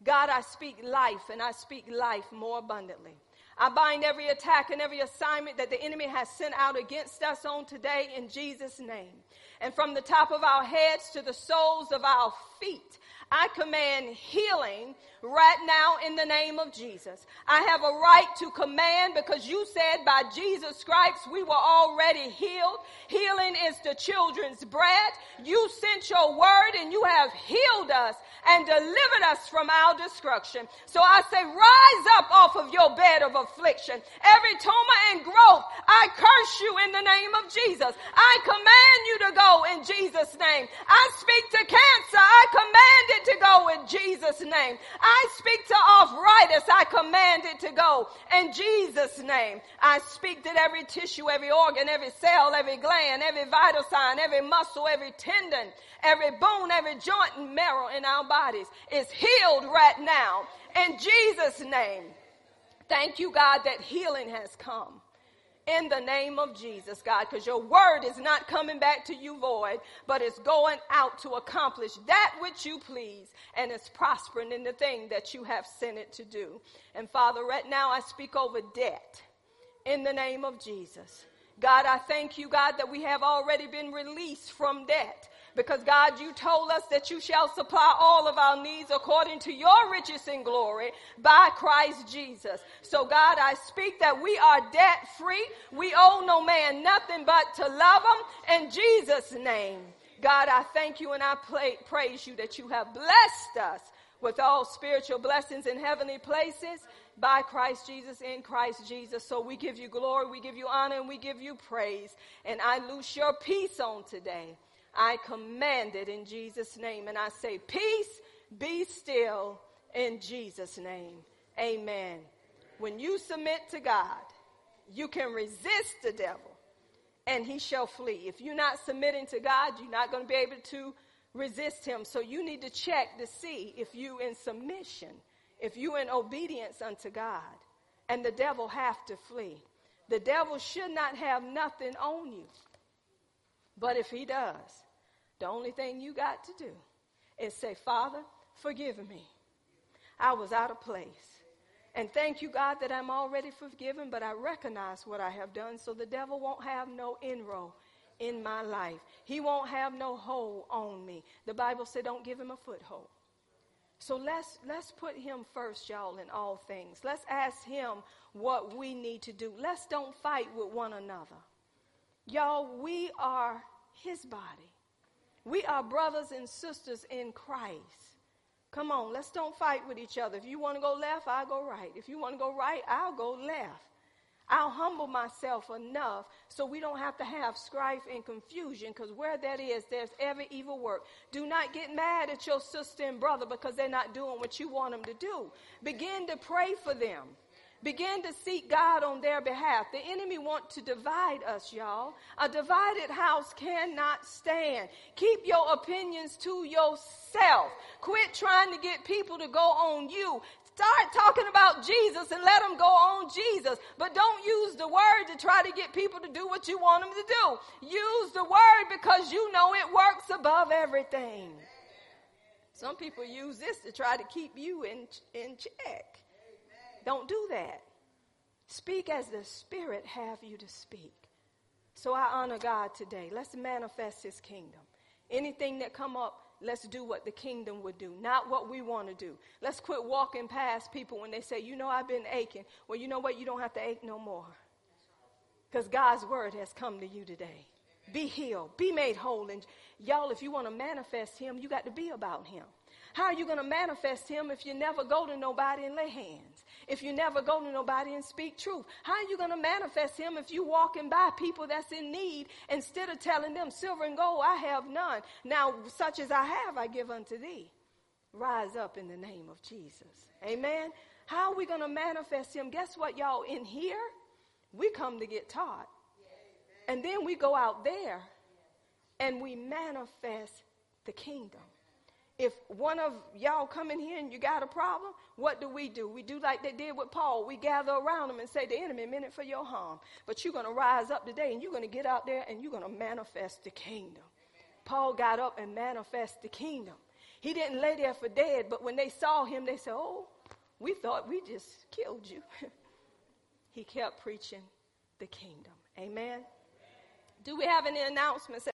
God, I speak life and I speak life more abundantly. I bind every attack and every assignment that the enemy has sent out against us on today in Jesus' name. And from the top of our heads to the soles of our feet, I command healing right now in the name of Jesus. I have a right to command because you said by Jesus' stripes we were already healed. Healing is the children's bread. You sent your word and you have healed us and delivered us from our destruction. So I say, rise up off of your bed of affliction. Every tumor and growth, I curse you in the name of Jesus. I command you to go in Jesus' name. I speak to cancer. I command it to go in Jesus' name. I speak to arthritis. I command it to go in Jesus' name. I speak that every tissue, every organ, every cell, every gland, every vital sign, every muscle, every tendon, every bone, every joint and marrow in our bodies is healed right now in Jesus' name. Thank you, God, that healing has come in the name of Jesus, God, because your word is not coming back to you void, but it's going out to accomplish that which you please, and it's prospering in the thing that you have sent it to do. And Father, right now I speak over debt in the name of Jesus. God, I thank you, God, that we have already been released from debt. Because God, you told us that you shall supply all of our needs according to your riches and glory by Christ Jesus. So God, I speak that we are debt free. We owe no man nothing but to love him in Jesus' name. God, I thank you and I praise you that you have blessed us with all spiritual blessings in heavenly places by Christ Jesus in Christ Jesus. So we give you glory, we give you honor, and we give you praise. And I loose your peace on today. I command it in Jesus' name. And I say, Peace, be still in Jesus' name. Amen. When you submit to God, you can resist the devil and he shall flee. If you're not submitting to God, you're not going to be able to resist him. So you need to check to see if you in submission, if you in obedience unto God, and the devil have to flee. The devil should not have nothing on you. But if he does, the only thing you got to do is say, Father, forgive me. I was out of place. And thank you, God, that I'm already forgiven, but I recognize what I have done so the devil won't have no inroad in my life. He won't have no hold on me. The Bible said, don't give him a foothold. So let's let's put him first, y'all, in all things. Let's ask him what we need to do. Let's don't fight with one another. Y'all, we are his body. We are brothers and sisters in Christ. Come on, let's don't fight with each other. If you want to go left, I'll go right. If you want to go right, I'll go left. I'll humble myself enough so we don't have to have strife and confusion because where that is, there's every evil work. Do not get mad at your sister and brother because they're not doing what you want them to do. Begin to pray for them. Begin to seek God on their behalf. The enemy want to divide us, y'all. A divided house cannot stand. Keep your opinions to yourself. Quit trying to get people to go on you. Start talking about Jesus and let them go on Jesus. But don't use the word to try to get people to do what you want them to do. Use the word because you know it works above everything. Some people use this to try to keep you in, in check. Don't do that. Speak as the Spirit have you to speak. So I honor God today. Let's manifest his kingdom. Anything that come up, let's do what the kingdom would do, not what we want to do. Let's quit walking past people when they say, you know, I've been aching. Well, you know what? You don't have to ache no more. Because God's word has come to you today. Be healed. Be made whole. And y'all, if you want to manifest him, you got to be about him. How are you going to manifest him if you never go to nobody and lay hands? If you never go to nobody and speak truth? How are you going to manifest him if you walking by people that's in need instead of telling them, silver and gold I have none. Now, such as I have, I give unto thee. Rise up in the name of Jesus. Amen. How are we going to manifest him? Guess what, y'all? In here, we come to get taught. And then we go out there and we manifest the kingdom. If one of y'all come in here and you got a problem, what do we do? We do like they did with Paul. We gather around him and say, The enemy meant it for your harm. But you're going to rise up today and you're going to get out there and you're going to manifest the kingdom. Paul got up and manifest the kingdom. He didn't lay there for dead, but when they saw him, they said, Oh, we thought we just killed you. [LAUGHS] he kept preaching the kingdom. Amen. Do we have any announcements